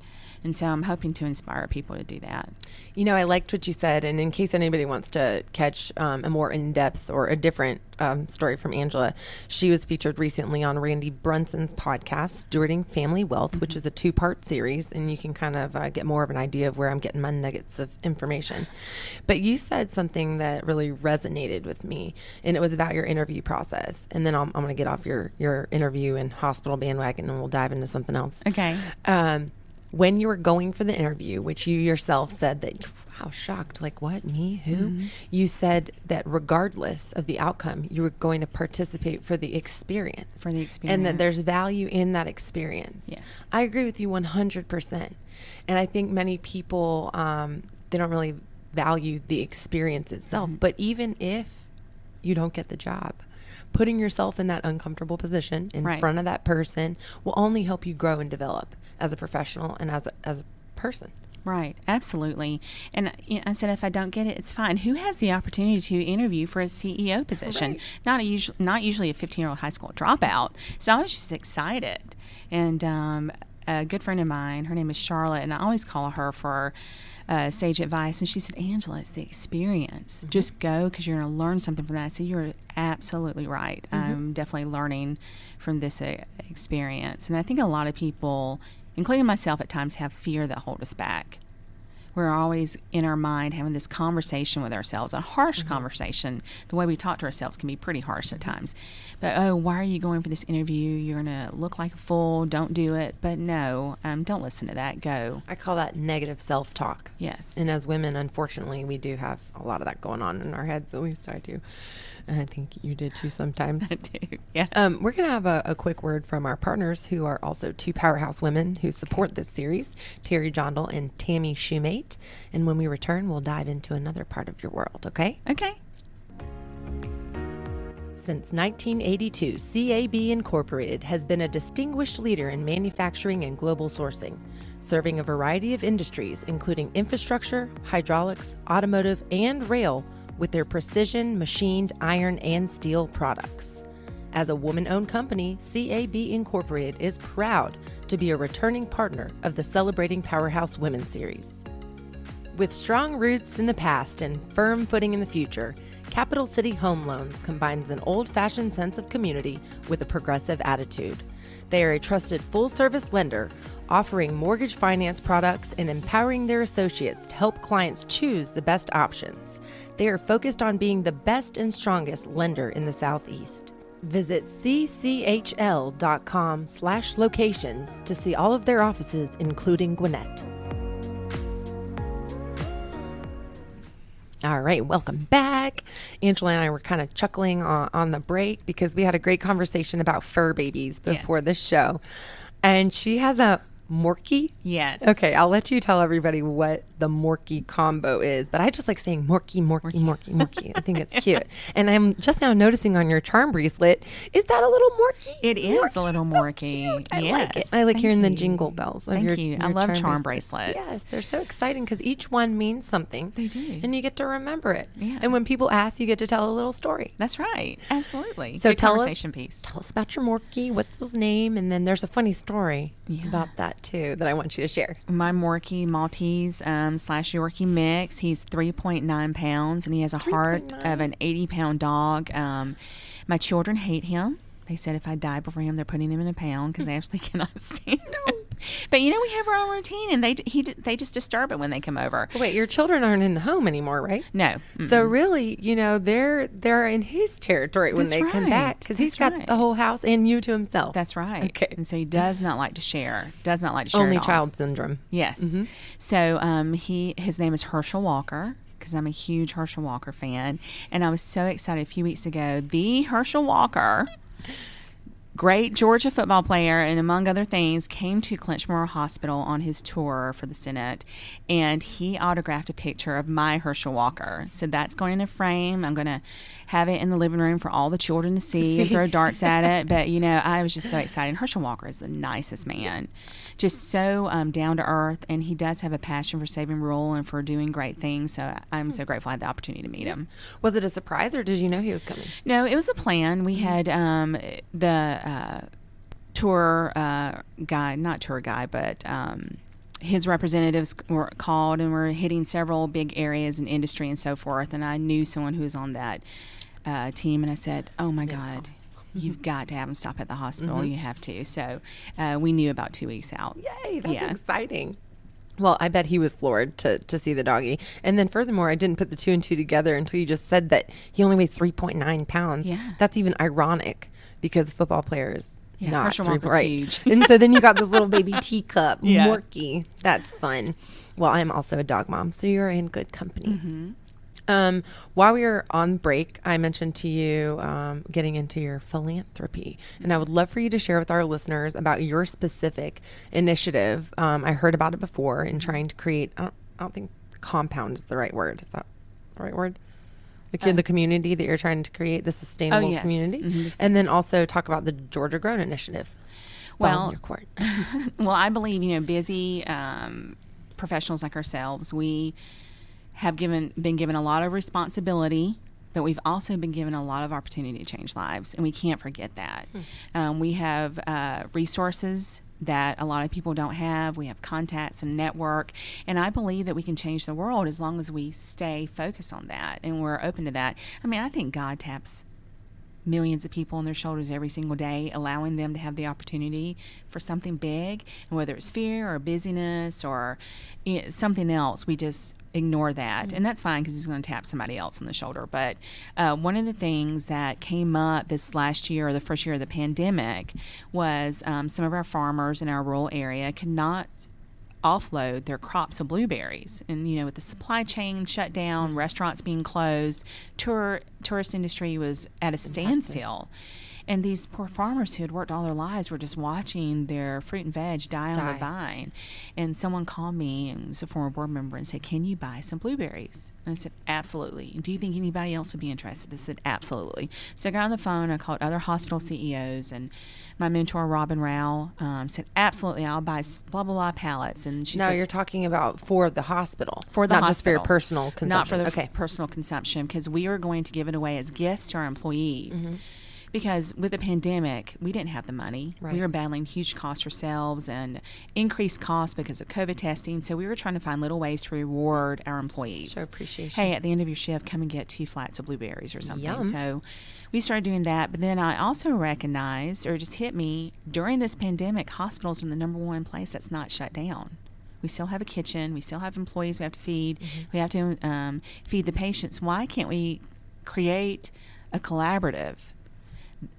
And so I'm hoping to inspire people to do that. You know, I liked what you said, and in case anybody wants to catch um, a more in depth or a different um, story from Angela, she was featured recently on Randy Brunson's podcast, Stewarding Family Wealth, which is a two part series, and you can kind of uh, get more of an idea of where I'm getting my nuggets of information. But you said something that really resonated with me, and it was about your interview process. And then I'm, I'm going to get off your, your interview and hospital bandwagon, and we'll dive into something else. Okay. Um, when you were going for the interview, which you yourself said that, wow, shocked, like what, me, who? Mm-hmm. You said that regardless of the outcome, you were going to participate for the experience. For the experience. And that there's value in that experience. Yes. I agree with you 100%. And I think many people, um, they don't really value the experience itself. Mm-hmm. But even if you don't get the job, putting yourself in that uncomfortable position in Right. front of that person will only help you grow and develop as a professional and as a, as a person. Right, absolutely. And you know, I said, if I don't get it, it's fine. Who has the opportunity to interview for a CEO position? Right. Not a usual, not usually a 15 year old high school dropout. So I was just excited. And um, a good friend of mine, her name is Charlotte, and I always call her for uh, sage advice. And she said, Angela, it's the experience. Just go because you're going to learn something from that. I said, you're absolutely right. I'm definitely learning from this uh, experience. And I think a lot of people, including myself at times, have fear that hold us back we're always in our mind having this conversation with ourselves, a harsh conversation. The way we talk to ourselves can be pretty harsh at times. But oh, why are you going for this interview? You're gonna look like a fool. Don't do it. But no, um, don't listen to that. Go. I call that negative self talk. Yes. And as women, unfortunately, we do have a lot of that going on in our heads. At least I do. And I think you did too sometimes. *laughs* I do. Yes. Um, we're going to have a, a quick word from our partners who are also two powerhouse women who support this series Terry Jondal and Tammy Shoemate. And when we return, we'll dive into another part of your world, okay? okay. Since 1982, CAB Incorporated has been a distinguished leader in manufacturing and global sourcing, serving a variety of industries, including infrastructure, hydraulics, automotive, and rail, with their precision machined iron and steel products. As a woman owned company, CAB Incorporated is proud to be a returning partner of the Celebrating Powerhouse Women series. With strong roots in the past and firm footing in the future, Capital City Home Loans combines an old fashioned sense of community with a progressive attitude. They are a trusted full service lender, offering mortgage finance products and empowering their associates to help clients choose the best options. They are focused on being the best and strongest lender in the Southeast. Visit cchl.com slash locations to see all of their offices, including Gwinnett. All right, welcome back. Angela and I were kind of chuckling on, on the break because we had a great conversation about fur babies before Yes. the show. And she has a Morkie. Yes. Okay, I'll let you tell everybody what the Morkie combo is, but I just like saying Morkie, Morkie, Morkie, Morkie. I think it's *laughs* cute. And I'm just now noticing on your charm bracelet, is that a little Morkie? It is a little So morkie. cute. I yes. like it. I like Thank hearing the jingle bells. Thank your, you. I love charm bracelets. bracelets. Yes, they're so exciting because each one means something. They do. and you get to remember it. Yeah. And when people ask, you get to tell a little story. That's right. Absolutely. So Good tell us- conversation piece. Tell us about your Morkie. What's his name? And then there's a funny story Yeah. about that too that I want you to share. My Morkie Maltese um, slash Yorkie mix. He's 3.9 pounds and he has a heart 3.9. of an 80 pound dog. Um, my children hate him. They said if I die before him, they're putting him in a pound because they *laughs* absolutely cannot *laughs* stand him. But you know, we have our own routine and they he they just disturb it when they come over. Wait, your children aren't in the home anymore, right? No. So really, you know, they're they're in his territory when That's they come back because he's got right. the whole house and you to himself. That's right. Okay. And so he does not like to share. Does not like to share. only at all. child syndrome. Yes. Mm-hmm. So um, he his name is Herschel Walker because I'm a huge Herschel Walker fan, and I was so excited a few weeks ago. The Herschel Walker. Great Georgia football player, and among other things, came to Clinch Memorial Hospital on his tour for the Senate, and he autographed a picture of my Herschel Walker. So that's going in a frame. I'm going to have it in the living room for all the children to *laughs* see and throw darts at it. But you know, I was just so excited. Herschel Walker is the nicest man, just so um, down to earth, and he does have a passion for saving rural and for doing great things. So I'm so grateful I had the opportunity to meet him. Was it a surprise or did you know he was coming? No, it was a plan. We had um, the uh, tour uh, guy, not tour guy, but um, his representatives were called and were hitting several big areas in industry and so forth. And I knew someone who was on that uh, team, and I said, "Oh my God." You've got to have him stop at the hospital. You have to. So uh, we knew about two weeks out. Yay, that's Yeah. exciting. Well, I bet he was floored to, to see the doggy. And then furthermore, I didn't put the two and two together until you just said that he only weighs 3.9 pounds. Yeah. That's even ironic because football players Yeah, not three- right. huge. and so then you got this little baby *laughs* teacup, Yeah. Morkie. That's fun. Well, I'm also a dog mom, so you're in good company. Mm-hmm. Um, while we were on break, I mentioned to you um, getting into your philanthropy, and I would love for you to share with our listeners about your specific initiative. Um, I heard about it before in trying to create. I don't, I don't think compound is the right word. Is that the right word? Like you're the community that you're trying to create, the sustainable Uh, yes. community, Mhm, and then also talk about the Georgia Grown Initiative. Well, your court. *laughs* well, I believe you know busy um, professionals like ourselves, we have given been given a lot of responsibility, but we've also been given a lot of opportunity to change lives, and we can't forget that. Um, we have uh, resources that a lot of people don't have. We have contacts and network, and I believe that we can change the world as long as we stay focused on that and we're open to that. I mean, I think God taps millions of people on their shoulders every single day, allowing them to have the opportunity for something big, and whether it's fear or busyness or you know, something else, we just ignore that, and that's fine because he's going to tap somebody else on the shoulder. But uh, one of the things that came up this last year, or the first year of the pandemic, was um, some of our farmers in our rural area could not offload their crops of blueberries. And you know, with the supply chain shut down, restaurants being closed, tour tourist industry was at a standstill. And these poor farmers who had worked all their lives were just watching their fruit and veg die, on Die. the vine. And someone called me, and it was a former board member, and said, "Can you buy some blueberries?" And I said, "Absolutely." Do you think anybody else would be interested? I said, "Absolutely." So I got on the phone. I called other hospital CEOs, and my mentor Robin Rau um, said, "Absolutely, I'll buy blah blah blah pallets." And she now said, you're talking about for the hospital, for the not hospital. just for your personal consumption. Not for the okay. personal consumption, because we are going to give it away as gifts to our employees. Mm-hmm. Because with the pandemic, we didn't have the money. Right. We were battling huge costs ourselves and increased costs because of COVID testing. So we were trying to find little ways to reward our employees. Show appreciation. Hey, at the end of your shift, come and get two flats of blueberries or something. Yum. So we started doing that. But then I also recognized, or it just hit me, during this pandemic, hospitals are the number one place that's not shut down. We still have a kitchen. We still have employees we have to feed. Mm-hmm. We have to um, feed the patients. Why can't we create a collaborative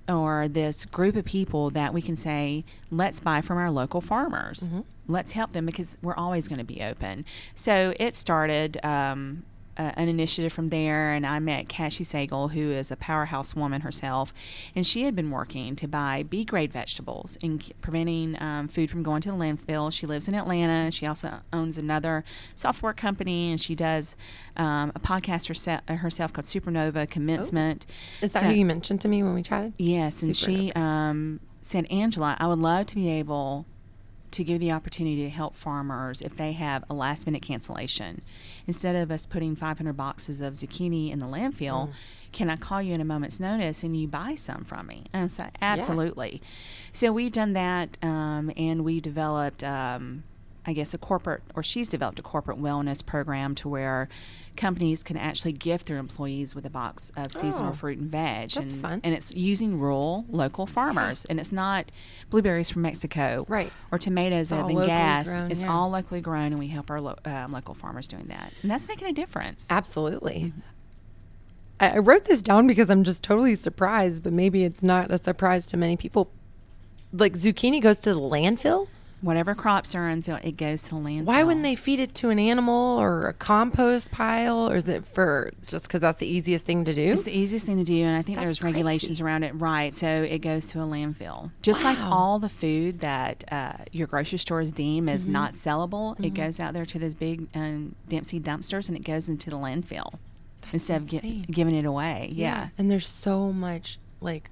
or this group of people that we can say, let's buy from our local farmers? Let's help them because we're always going to be open. So it started. Um, uh, an initiative from there, and I met Cassie Sagal, who is a powerhouse woman herself, and she had been working to buy B grade vegetables and preventing um, food from going to the landfill. She lives in Atlanta. She also owns another software company, and she does um, a podcast herself, herself called Supernova Commencement. Is that So- who you mentioned to me when we chatted? Yes, and she um, said, Angela, I would love to be able to give the opportunity to help farmers if they have a last minute cancellation. Instead of us putting 500 boxes of zucchini in the landfill, can I call you in a moment's notice and you buy some from me? And I said, absolutely. So we've done that, um, and we developed. Um, I guess a corporate, or she's developed a corporate wellness program to where companies can actually gift their employees with a box of seasonal Oh, fruit and veg. that's and, fun. And it's using rural, local farmers, and it's not blueberries from Mexico, Right. Or tomatoes that have been gassed. grown, it's yeah. all locally grown, and we help our lo- um, local farmers doing that, and that's making a difference. Absolutely. I I wrote this down because I'm just totally surprised, but maybe it's not a surprise to many people. Like zucchini goes to the landfill. Whatever crops are in field, it goes to landfill. Why wouldn't they feed it to an animal or a compost pile, or is it for just because that's the easiest thing to do? It's the easiest thing to do, and I think That's there's regulations crazy. around it. Right, so it goes to a landfill, just like all the food that uh, your grocery stores deem as Mm-hmm. not sellable. It goes out there to those big um, Dempsey dumpsters, and it goes into the landfill instead of gi- giving it away. Yeah. And there's so much like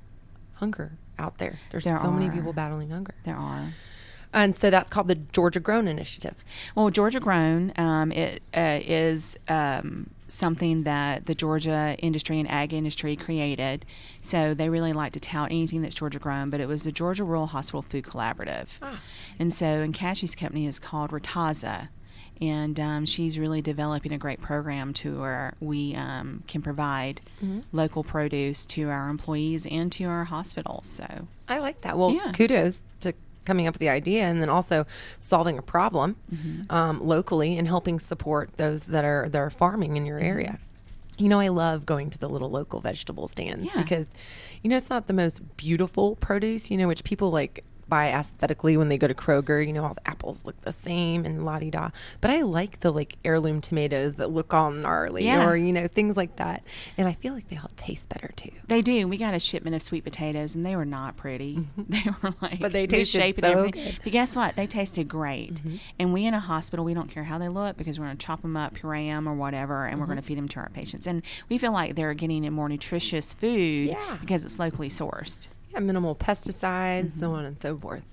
hunger out there. There's There so many people battling hunger. there are. And so that's called the Georgia Grown Initiative. Well, Georgia Grown um, it uh, is um, something that the Georgia industry and ag industry created. So they really like to tout anything that's Georgia grown, but it was the Georgia Rural Hospital Food Collaborative. Ah. And so, and Cassie's company is called Rataza. And um, she's really developing a great program to where we um, can provide Mm-hmm. local produce to our employees and to our hospitals. So, I like that. Well, Yeah. kudos to coming up with the idea and then also solving a problem Mm-hmm. um, locally and helping support those that are that are farming in your Mm-hmm. area. You know, I love going to the little local vegetable stands Yeah. because, you know, it's not the most beautiful produce, you know, which people like buy aesthetically when they go to Kroger. You know, all the apples look the same and la di da. But I like the like heirloom tomatoes that look all gnarly Yeah. or, you know, things like that. And I feel like they all taste better too. They do. We got a shipment of sweet potatoes, and they were not pretty. *laughs* They were like, Mm-hmm. But they tasted and so everything. good. Mm-hmm. But guess what? They tasted great. And we in a hospital, we don't care how they look because we're going to chop them up, puree them, or whatever, and we're Mm-hmm. going to feed them to our patients. And we feel like they're getting a more nutritious food Yeah. because it's locally sourced. Yeah, minimal pesticides, so Mm-hmm. on and so forth.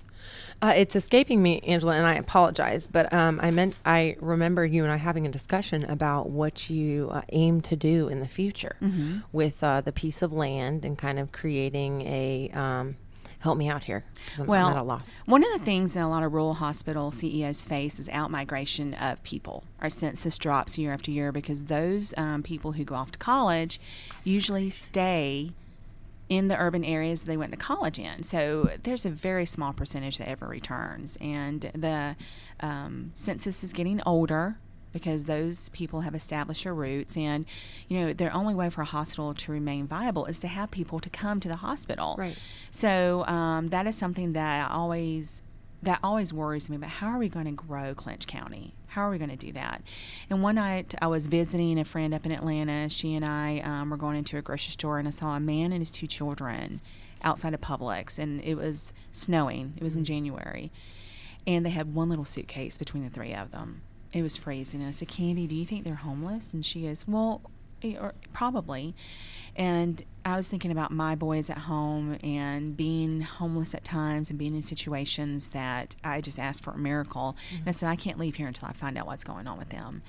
Uh, it's escaping me, Angela, and I apologize, but um, I meant I remember you and I having a discussion about what you uh, aim to do in the future Mm-hmm. with uh, the piece of land and kind of creating a. Um, help me out here. I'm, Well, I'm at a loss. one of the things that a lot of rural hospital CEOs face is out migration of people. Our census drops year after year because those um, people who go off to college usually stay in the urban areas they went to college in. So there's a very small percentage that ever returns, and the um, census is getting older because those people have established their roots and you know their only way for a hospital to remain viable is to have people to come to the hospital Right. so um, that is something that I always that always worries me. But how are we going to grow Clinch County? How are we going to do that? And one night I was visiting a friend up in Atlanta. She and I um, were going into a grocery store, and I saw a man and his two children outside of Publix, and it was snowing. It was in January, and they had one little suitcase between the three of them. It was freezing. And I said, Candy, do you think they're homeless? And she goes, Well, eh, or probably. And I was thinking about my boys at home and being homeless at times and being in situations that I just asked for a miracle. And I mm-hmm. said, I can't leave here until I find out what's going on with them.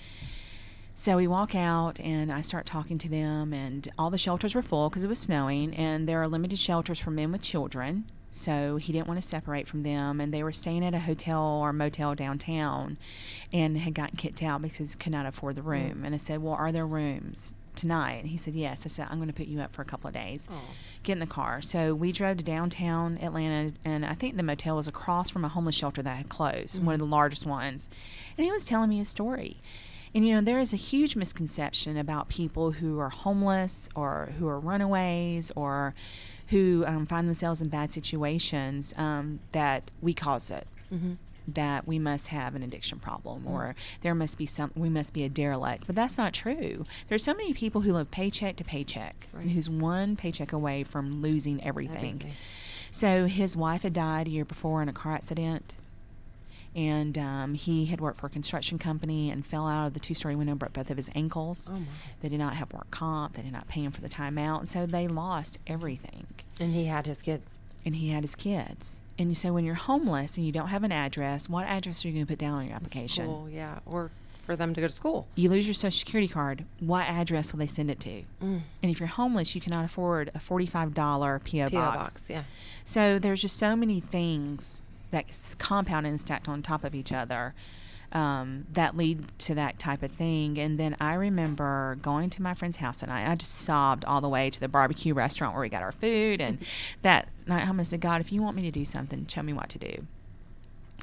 So we walk out and I start talking to them, and all the shelters were full because it was snowing, and there are limited shelters for men with children. So he didn't want to separate from them, and they were staying at a hotel or motel downtown and had gotten kicked out because he could not afford the mm-hmm. room. And I said, Well, are there rooms tonight? And he said, Yes. I said, I'm going to put you up for a couple of days. Get in the car. So we drove to downtown Atlanta, and I think the motel was across from a homeless shelter that had closed, one of the largest ones. And he was telling me a story. And you know, there is a huge misconception about people who are homeless or who are runaways or who um, find themselves in bad situations um, that we cause it. That we must have an addiction problem or there must be some we must be a derelict but that's not true there's so many people who live paycheck to paycheck Right. and who's one paycheck away from losing everything. Everything. so his wife had died a year before in a car accident and um, he had worked for a construction company and fell out of the two-story window and broke both of his ankles Oh, my. they did not have work comp they did not pay him for the time out and so they lost everything And he had his kids. And he had his kids. And so when you're homeless and you don't have an address, what address are you going to put down on your application? School, yeah. Or for them to go to school. You lose your social security card, what address will they send it to? Mm. And if you're homeless, you cannot afford a $45 PO, PO box. box, yeah. So there's just so many things that compound and stacked on top of each other um, that lead to that type of thing. And then I remember going to my friend's house at night. I just sobbed all the way to the barbecue restaurant where we got our food. And *laughs* that night home, I said, God, if you want me to do something, tell me what to do.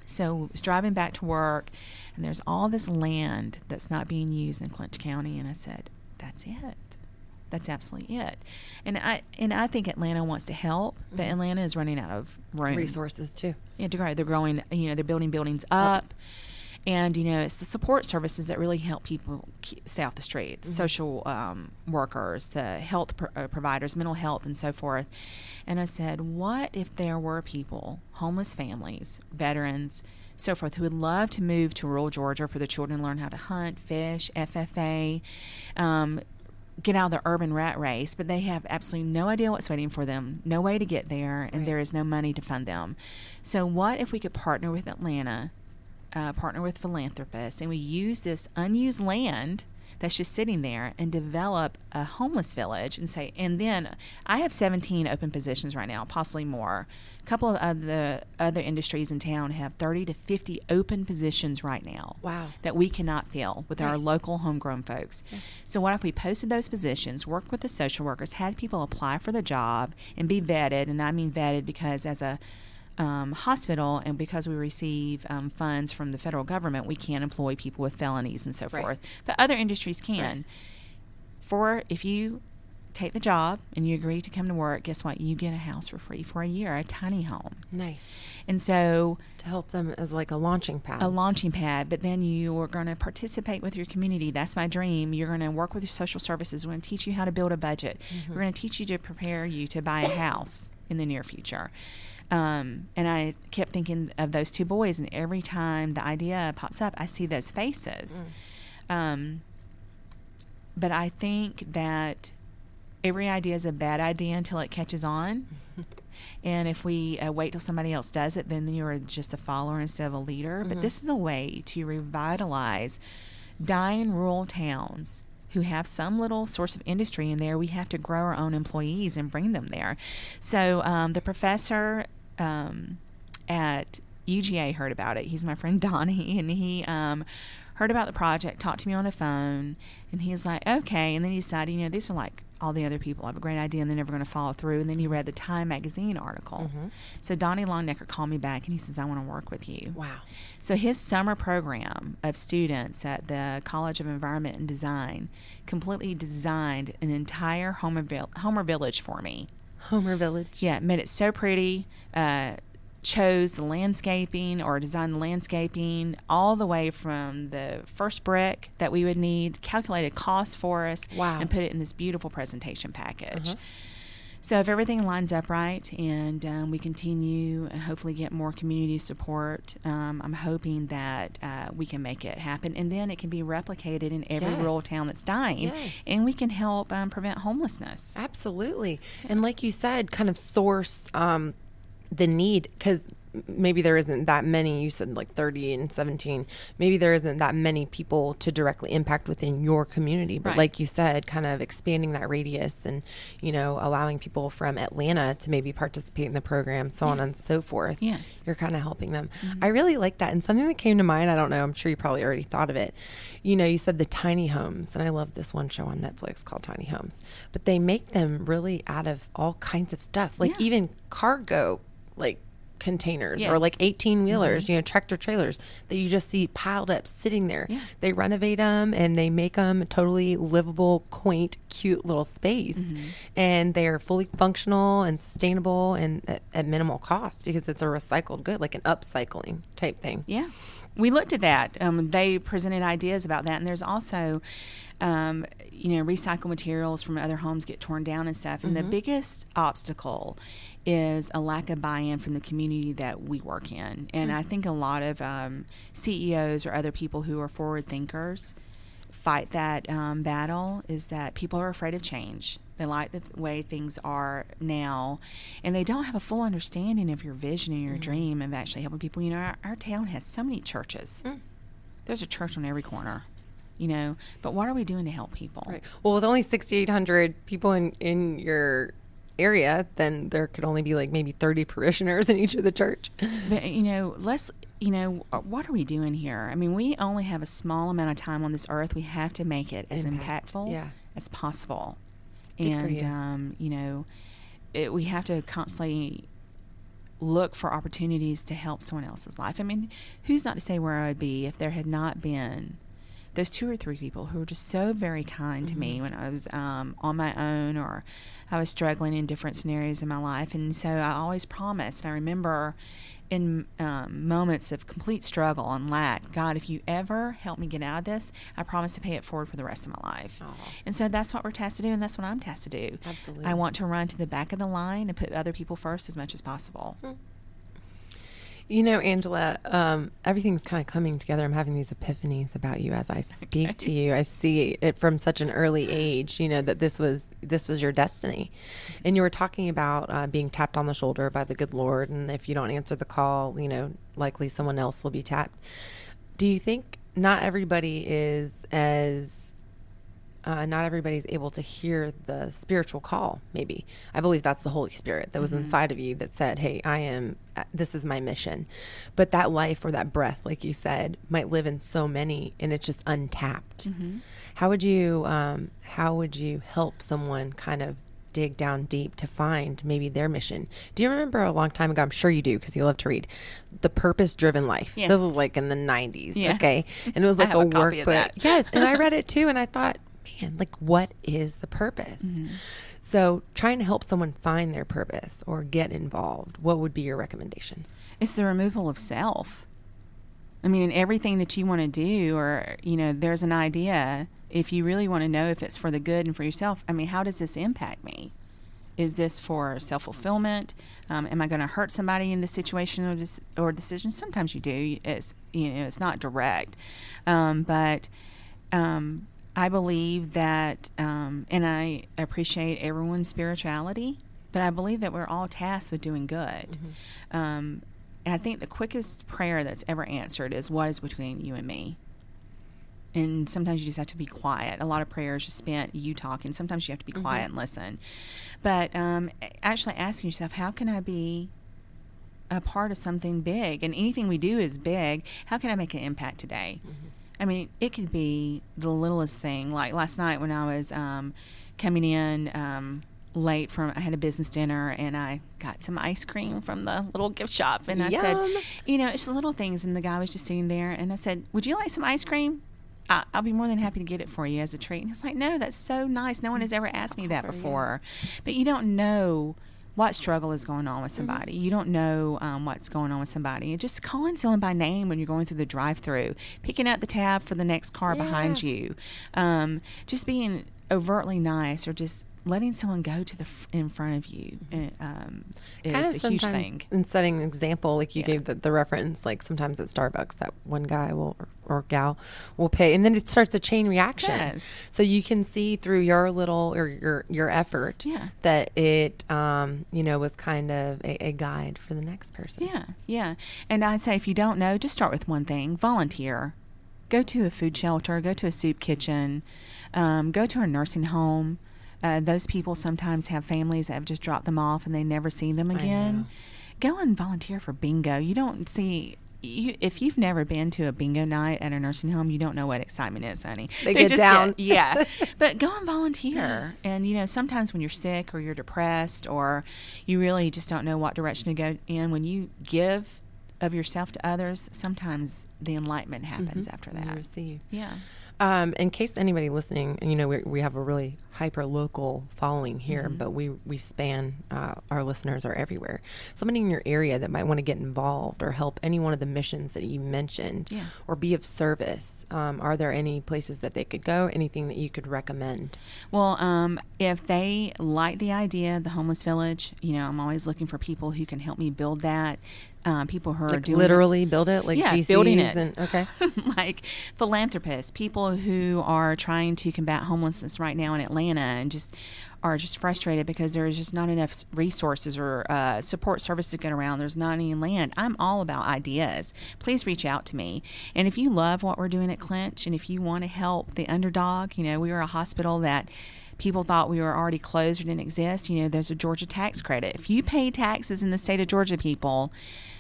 So I was driving back to work, and there's all this land that's not being used in Clinch County, and I said, "That's it. That's absolutely it." And I and I think Atlanta wants to help, but Mhm. Atlanta is running out of room. Resources, too. Yeah. They're growing. You know, they're building buildings up. And you know, it's the support services that really help people stay off the streets. Mhm. Social um, workers, the health pro- uh, providers, mental health, and so forth. And I said, what if there were people, homeless families, veterans, so forth, who would love to move to rural Georgia for the children to learn how to hunt, fish, FFA, um, get out of the urban rat race, but they have absolutely no idea what's waiting for them, no way to get there, and Right. there is no money to fund them. So, what if we could partner with Atlanta, uh, partner with philanthropists, and we use this unused land that's just sitting there and develop a homeless village and say, and then I have 17 open positions right now, possibly more. A couple of other, other industries in town have 30 to 50 open positions right now Wow. that we cannot fill with our local homegrown folks. Yeah. So what if we posted those positions, worked with the social workers, had people apply for the job and be vetted, and I mean vetted because as a um, hospital and because we receive um, funds from the federal government, we can't employ people with felonies and so Right. forth. But other industries can. Right. For if you take the job and you agree to come to work, guess what? You get a house for free for a year, a tiny home. Nice. And so To help them as like a launching pad. a launching pad, but then you are going to participate with your community. That's my dream. You're going to work with your social services. We're going to teach you how to build a budget. We're going to teach you to prepare you to buy a house in the near future. Um, and I kept thinking of those two boys, and every time the idea pops up, I see those faces. Um, but I think that every idea is a bad idea until it catches on. *laughs* And if we uh, wait till somebody else does it, then you're just a follower instead of a leader. But Mhm. this is a way to revitalize dying rural towns who have some little source of industry in there. We have to grow our own employees and bring them there. So um, the professor um, at UGA heard about it. He's my friend Donnie, *laughs* and he um, heard about the project, talked to me on the phone, and he's like, okay. And then he decided, you know, these are like all the other people have a great idea and they're never going to follow through. And then he read the Time magazine article. Mhm. So Donnie Longenecker called me back and he says, I want to work with you. Wow. So his summer program of students at the College of Environment and Design completely designed an entire Homer, Homer village for me. Homer Village. Yeah, made it so pretty. Uh, chose the landscaping or designed the landscaping all the way from the first brick that we would need, calculated cost for us, Wow. and put it in this beautiful presentation package. Uh-huh. So if everything lines up right and um, we continue and hopefully get more community support, um, I'm hoping that uh, we can make it happen. And then it can be replicated in every rural town that's dying. Yes. And we can help um, prevent homelessness. Absolutely. And like you said, kind of source um, the need because maybe there isn't that many. You said like 30 and 17. Maybe there isn't that many people to directly impact within your community. But Right. like you said, kind of expanding that radius and, you know, allowing people from Atlanta to maybe participate in the program, so on and so forth. Yes. You're kind of helping them. Mm-hmm. I really like that. And something that came to mind, I don't know, I'm sure you probably already thought of it. You know, you said the tiny homes, and I love this one show on Netflix called Tiny Homes, but they make them really out of all kinds of stuff, like Yeah. even cargo, like containers or Yes. Mm-hmm. like 18 wheelers, you know, tractor trailers that you just see piled up sitting there. Yeah. They renovate them and they make them totally livable, quaint, cute little space. Mm-hmm. And they're fully functional and sustainable and at, at minimal cost because it's a recycled good, like an upcycling type thing. Yeah, we looked at that. Um, they presented ideas about that, and there's also, um, you know, recycled materials from other homes get torn down and stuff. And the biggest obstacle is a lack of buy-in from the community that we work in. And I think a lot of um, CEOs or other people who are forward thinkers fight that um, battle is that people are afraid of change. They like the th- way things are now, and they don't have a full understanding of your vision and your dream of actually helping people. You know, our, our town has so many churches. There's a church on every corner, you know, but what are we doing to help people? Right. Well, with only 6,800 people in, in your area, then there could only be like maybe 30 parishioners in each of the church. But you know, let's you know, uh, what are we doing here? I mean, we only have a small amount of time on this earth. We have to make it as Impact, impactful yeah. as possible. Good and you. um, you know, it, we have to constantly look for opportunities to help someone else's life. I mean, who's not to say where I would be if there had not been those two or three people who were just so very kind to Mm-hmm. me when I was um, on my own or I was struggling in different scenarios in my life. And so I always promised, and I remember in um, moments of complete struggle and lack, God, if you ever help me get out of this, I promise to pay it forward for the rest of my life. Aw. And so that's what we're tasked to do, and that's what I'm tasked to do. Absolutely. I want to run to the back of the line and put other people first as much as possible. You know, Angela, um, everything's kind of coming together. I'm having these epiphanies about you as I speak to you. I see it from such an early age. You know that this was this was your destiny, and you were talking about uh, being tapped on the shoulder by the good Lord, and if you don't answer the call, you know, likely someone else will be tapped. Do you think not everybody is as uh, not everybody's able to hear the spiritual call maybe. I believe that's the holy spirit that was inside of you that said hey i am uh, this is my mission. But that life or that breath like you said might live in so many and it's just untapped. How would you um, how would you help someone kind of dig down deep to find maybe their mission? Do you remember a long time ago i'm sure you do because you love to read the purpose driven life Yes. this was like in the 90s Yes. okay? And it was *laughs* like a a workbook. yes and i read *laughs* it too and i thought man like what is the purpose Mm-hmm. so trying to help someone find their purpose or get involved what would be your recommendation It's the removal of self. I mean, in everything that you want to do, or, you know, there's an idea. If you really want to know if it's for the good and for yourself, I mean, how does this impact me? Is this for self fulfillment? Um, am I going to hurt somebody in this situation or, dis- or decision? Sometimes you do. It's you know it's not direct, um, but um, I believe that, um, and I appreciate everyone's spirituality, but I believe that we're all tasked with doing good. Um, and I think the quickest prayer that's ever answered is what is between you and me. And sometimes you just have to be quiet. A lot of prayers just spent you talking. Sometimes you have to be quiet and listen. But um, actually asking yourself, how can I be a part of something big? And anything we do is big. How can I make an impact today? I mean, it could be the littlest thing. Like last night when I was um, coming in um, late from, I had a business dinner and I got some ice cream from the little gift shop. And I Yum. said, you know, it's the little things. And the guy was just sitting there and I said, would you like some ice cream? I, I'll be more than happy to get it for you as a treat. And he's like, no, that's so nice. No one has ever asked me that before. But you don't know what struggle is going on with somebody. You don't know um, what's going on with somebody. And just calling someone by name when you're going through the drive-through, picking up the tab for the next car behind you, um, just being overtly nice, or just letting someone go to the f- in front of you uh, um, is kind of a huge thing. And setting an example like you Yeah. gave the, the reference like sometimes at starbucks that one guy will or, or gal will pay and then it starts a chain reaction Yes. so you can see through your little or your your effort Yeah. that it um you know was kind of a, a guide for the next person Yeah, yeah. And I'd say if you don't know, just start with one thing volunteer. Go to a food shelter, go to a soup kitchen, um, go to a nursing home. Uh, those people sometimes have families that have just dropped them off and they never see them again. Go and volunteer for bingo. You don't see you, if you've never been to a bingo night at a nursing home, you don't know what excitement is, honey. They get down. yeah. *laughs* But go and volunteer. *laughs* And, you know, sometimes when you're sick or you're depressed or you really just don't know what direction to go in, when you give of yourself to others, sometimes the enlightenment happens after You that. receive. Yeah. Um, in case anybody listening, you know, we, we have a really hyper local following here, Mm-hmm. but we we span uh, our listeners are everywhere. Somebody in your area that might want to get involved or help any one of the missions that you mentioned, Yeah. or be of service. Um, are there any places that they could go? Anything that you could recommend? Well, um, if they like the idea, the homeless village, you know, I'm always looking for people who can help me build that. Um, people who are Like doing literally build it, like yeah, GCs building it. and okay. *laughs* like philanthropists, people who are trying to combat homelessness right now in Atlanta and just are just frustrated because there's just not enough resources or uh, support services get around. There's not any land. I'm all about ideas. Please reach out to me. And if you love what we're doing at Clinch and if you want to help the underdog, you know, we are a hospital that people thought we were already closed or didn't exist. You know, there's a Georgia tax credit. If you pay taxes in the state of Georgia, people,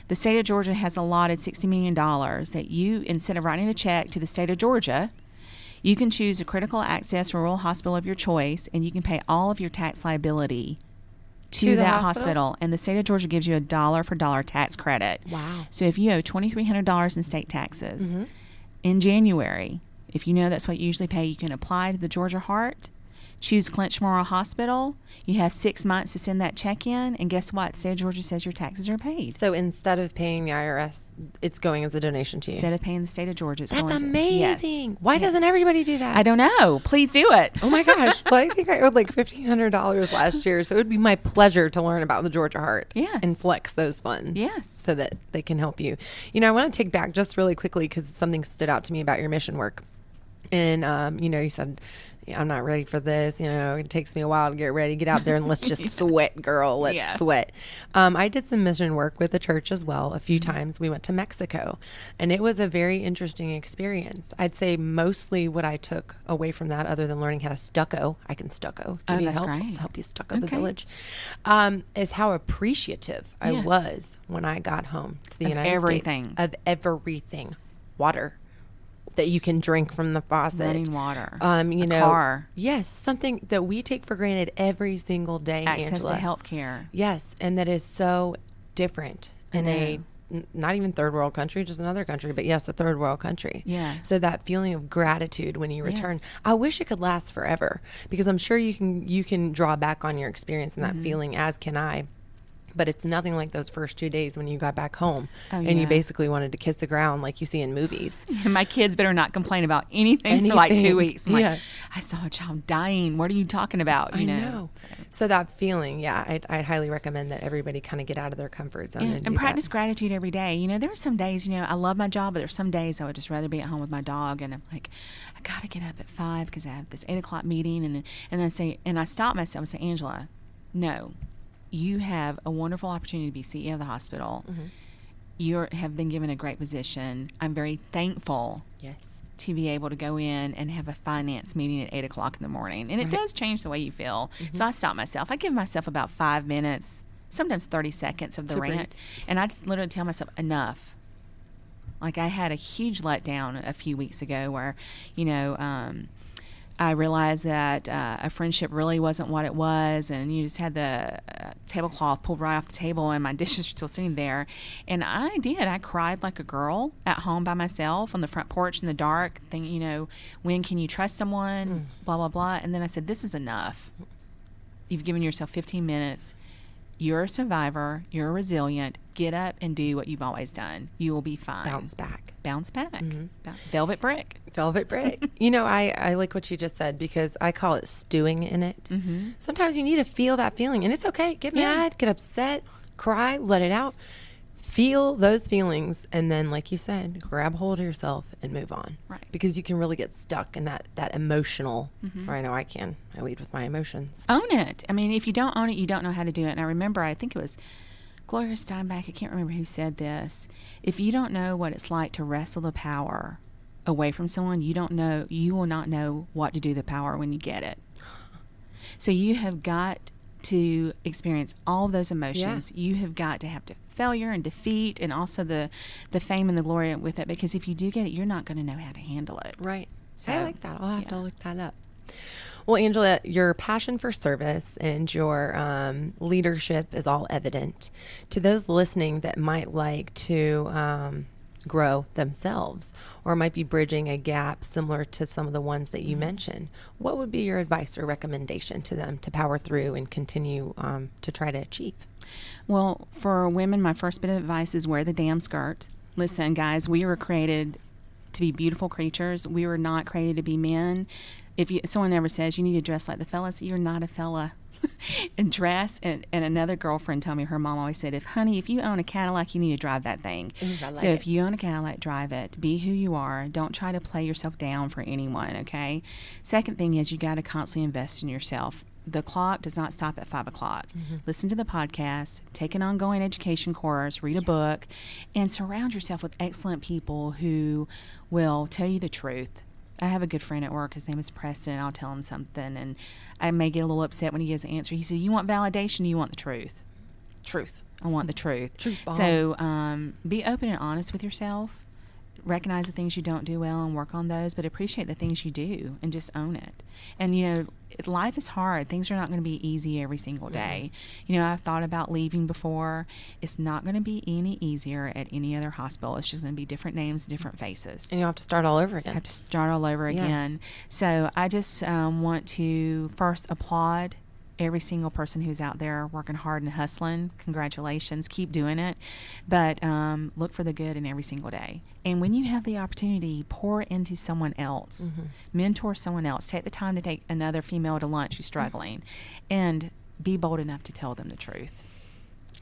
the state of Georgia has allotted $60 million that you, instead of writing a check to the state of Georgia, you can choose a critical access rural hospital of your choice and you can pay all of your tax liability to, To that hospital? hospital. And the state of Georgia gives you a dollar for dollar tax credit. Wow. So if you owe $2,300 in state taxes Mm-hmm. in January, if you know that's what you usually pay, you can apply to the Georgia Heart, choose Clinch Memorial Hospital. You have six months to send that check in, and guess what? State of Georgia says your taxes are paid. So instead of paying the IRS, it's going as a donation to you. Instead of paying the state of Georgia, it's That's going to- amazing. Yes. Why Yes. doesn't everybody do that? I don't know. Please do it. Oh my gosh. *laughs* Well, I think I owed like fifteen hundred dollars last year, so it would be my pleasure to learn about the Georgia Heart. Yes. and flex those funds. Yes. so that they can help you. You know, I want to take back just really quickly because something stood out to me about your mission work, and um, you know, you said. "Yeah, I'm not ready for this. You know, it takes me a while to get ready. Get out there and let's just *laughs* sweat, girl. Let's Yeah. sweat. Um, I did some mission work with the church as well. A few Mm-hmm. times we went to Mexico, and it was a very interesting experience. I'd say mostly what I took away from that, other than learning how to stucco, I can stucco. If Oh, that's help, great. I'll help you stucco the village. Um, is how appreciative I was when I got home to the Of United everything. States of everything, water that you can drink from the faucet, Running water. um, you A know, car. yes, something that we take for granted every single day. Access Angela. to health care. Yes, and that is so different in a n- not even third world country, just another country, but yes, a third world country. Yeah. So that feeling of gratitude when you return, Yes. I wish it could last forever because I'm sure you can you can draw back on your experience and that Mm-hmm. feeling as can I. But it's nothing like those first two days when you got back home Oh, and you basically wanted to kiss the ground like you see in movies. *laughs* My kids better not complain about anything, for like two weeks. I'm like, Yeah. I saw a child dying. What are you talking about? You I know. know. So that feeling, yeah, I'd, I'd highly recommend that everybody kind of get out of their comfort zone Yeah, and, and practice that. gratitude every day. You know, there are some days, you know, I love my job, but there's some days I would just rather be at home with my dog. And I'm like, I got to get up at five because I have this eight o'clock meeting. And, and then I say, and I stop myself and say, Angela, no, you have a wonderful opportunity to be CEO of the hospital. Mm-hmm. You have been given a great position. I'm very thankful Yes. to be able to go in and have a finance meeting at eight o'clock in the morning. And it does change the way you feel. Mm-hmm. So I stop myself. I give myself about five minutes, sometimes 30 seconds of the To breathe. rant. And I just literally tell myself, enough. Like I had a huge letdown a few weeks ago where, you know, um, I realized that uh, a friendship really wasn't what it was, and you just had the uh, tablecloth pulled right off the table, and my *laughs* dishes were still sitting there. And I did. I cried like a girl at home by myself on the front porch in the dark, thinking, you know, when can you trust someone? Blah, blah, blah. And then I said, this is enough. You've given yourself 15 minutes. You're a survivor. You're resilient. Get up and do what you've always done. You will be fine. Bounce back. Bounce back. Ba- Velvet brick. Velvet brick. *laughs* you know, I, I like what you just said because I call it stewing in it. Mm-hmm. Sometimes you need to feel that feeling, and it's okay. Get Yeah. mad, get upset, cry, let it out. Feel those feelings, and then, like you said, grab hold of yourself and move on. Right. Because you can really get stuck in that that emotional. Or I know I can. I lead with my emotions. own it. I mean, if you don't own it, you don't know how to do it. And I remember, I think it was Gloria Steinbeck, I can't remember who said this. If you don't know what it's like to wrestle the power away from someone, you don't know, you will not know what to do the power when you get it. So you have got to experience all of those emotions, you have got to have to failure and defeat and also the the fame and the glory with it because if you do get it, you're not going to know how to handle it. Right. So, I like that. I'll have to look that up. Well, Angela, your passion for service and your um, leadership is all evident. To those listening that might like to um, grow themselves or might be bridging a gap similar to some of the ones that you mentioned, what would be your advice or recommendation to them to power through and continue um, to try to achieve? Well, for women, my first bit of advice is wear the damn skirt. Listen, guys, we were created to be beautiful creatures. We were not created to be men. If you, someone ever says you need to dress like the fellas, you're not a fella. *laughs* and dress and, and another girlfriend told me her mom always said if honey if you own a cadillac you need to drive that thing. Like so it. if you own a cadillac drive it. Be who you are. Don't try to play yourself down for anyone okay? Second thing is you got to constantly invest in yourself. The clock does not stop at five o'clock. Mm-hmm. Listen to the podcast, take an ongoing education course, read a book, and surround yourself with excellent people who will tell you the truth. I have a good friend at work. His name is Preston, and I'll tell him something, and I may get a little upset when he gives an answer. He said, "You want validation? You want the truth?" Truth. I want the truth. Truth bomb. So um, be open and honest with yourself. Recognize the things you don't do well and work on those, but appreciate the things you do and just own it. And you know, life is hard. Things are not going to be easy every single day. You know, I've thought about leaving before. It's not going to be any easier at any other hospital. It's just going to be different names, different faces And you'll have to start all over again. I have to start all over Yeah. again. So I just um, want to first applaud every single person who's out there working hard and hustling. Congratulations, keep doing it. But um, look for the good in every single day. And when you have the opportunity, pour into someone else, mentor someone else. Take the time to take another female to lunch who's struggling, and be bold enough to tell them the truth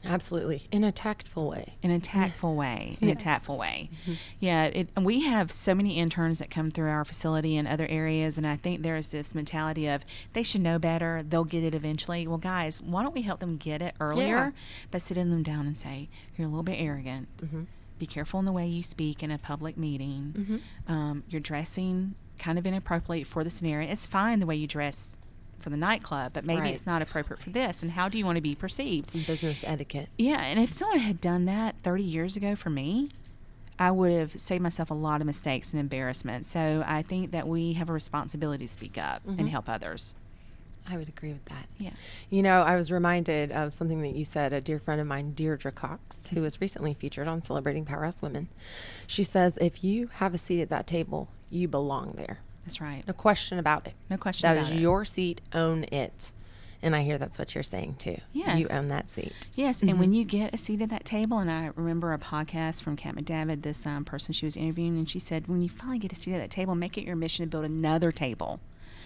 Absolutely. In a tactful way. in a tactful way. In Yeah. a tactful way. Yeah, it, and we have so many interns that come through our facility and other areas, and I think there's this mentality of they should know better. They'll get it eventually. Well, guys, why don't we help them get it earlier Yeah. by sitting them down and say, "You're a little bit arrogant. Mhm. Be careful in the way you speak in a public meeting. Mhm. Um, you're dressing kind of inappropriate for the scenario. It's fine the way you dress." For the nightclub, but maybe Right. it's not appropriate for this. And how do you want to be perceived? Some business etiquette. Yeah, and if someone had done that 30 years ago for me, I would have saved myself a lot of mistakes and embarrassment. So I think that we have a responsibility to speak up Mhm. and help others. I would agree with that. Yeah. You know, I was reminded of something that you said. A dear friend of mine, Deirdre Cox, who was recently featured on Celebrating Powerhouse Women, she says, if you have a seat at that table, you belong there. That's right. No question about it. No question That about is it. your seat. Own it. And I hear that's what you're saying too. You own that seat. Yes, and when you get a seat at that table, and I remember a podcast from Kat McDavid, this um, person she was interviewing, and she said, when you finally get a seat at that table, make it your mission to build another table.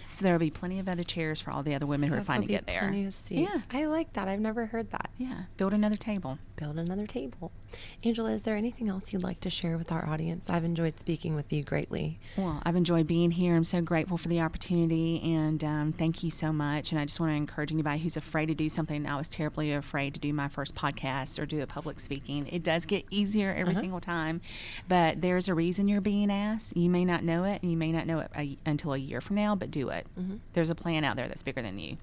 So there will be plenty of other chairs for all the other women who are finally there'll get there. Plenty of seats. Yeah. I like that. I've never heard that. yeah, build another table. Build another table. Angela, is there anything else you'd like to share with our audience? I've enjoyed speaking with you greatly. Well, I've enjoyed being here. I'm so grateful for the opportunity, and um, thank you so much. And I just want to encourage anybody who's afraid to do something. I was terribly afraid to do my first podcast or do a public speaking. It does get easier every Uh-huh. single time, but there's a reason you're being asked. You may not know it, and you may not know it a, until a year from now, but do it. Mhm. There's a plan out there that's bigger than you.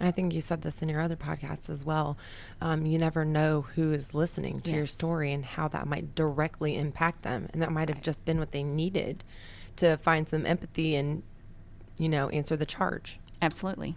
And I think you said this in your other podcast as well. Um, you never know who is listening to your story and how that might directly impact them. And that might have just been what they needed to find some empathy and, you know, answer the charge. Absolutely.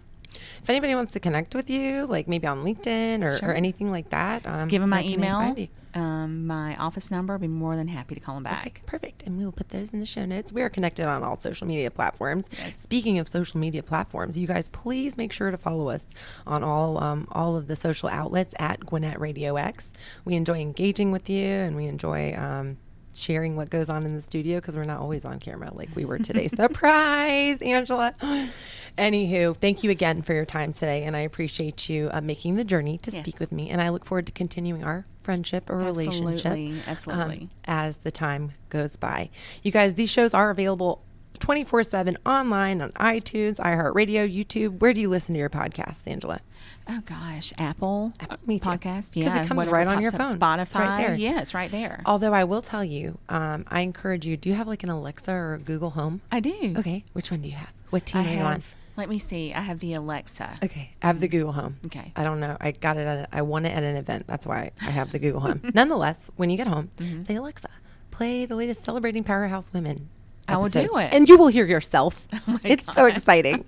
If anybody wants to connect with you, like maybe on LinkedIn or, Sure. or anything like that, Just um, give them my where can they email? Um, my office number. I'll be more than happy to call them back. Okay, perfect. And we will put those in the show notes. We are connected on all social media platforms. Yes. Speaking of social media platforms, you guys please make sure to follow us on all um, all of the social outlets at Gwinnett Radio X. We enjoy engaging with you, and we enjoy. Um, Sharing what goes on in the studio because we're not always on camera like we were today. *laughs* Surprise, Angela. Anywho, thank you again for your time today, and I appreciate you uh, making the journey to speak with me. And I look forward to continuing our friendship or relationship Absolutely, um, as the time goes by. You guys, these shows are available 24 7 online on iTunes, iHeartRadio, YouTube. Where do you listen to your podcasts, Angela? Oh gosh, Apple, Apple, me too. podcast. 'Cause it Yeah, comes right on your phone. Spotify. Right there. Yeah, it's right there. Although I will tell you, um, I encourage you. Do you have like an Alexa or a Google Home? I do. Okay, which one do you have? What team I are you on? Let me see. I have the Alexa. Okay, I have the Google Home. Okay. I don't know. I got it. At a, I won it at an event. That's why I have the Google Home. *laughs* Nonetheless, when you get home, say Alexa, play the latest celebrating powerhouse women. I will episode." do it. and you will hear yourself. *laughs* my it's so exciting.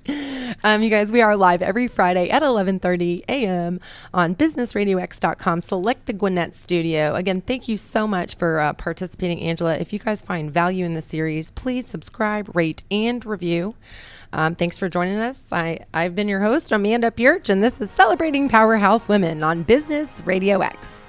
Um, you guys, we are live every Friday at 11:30 a.m. on BusinessRadioX.com. Select the Gwinnett Studio. Again, thank you so much for uh, participating, Angela. If you guys find value in the series, please subscribe, rate, and review. Um, thanks for joining us. I, I've been your host, Amanda Pierch, and this is Celebrating Powerhouse Women on Business Radio X.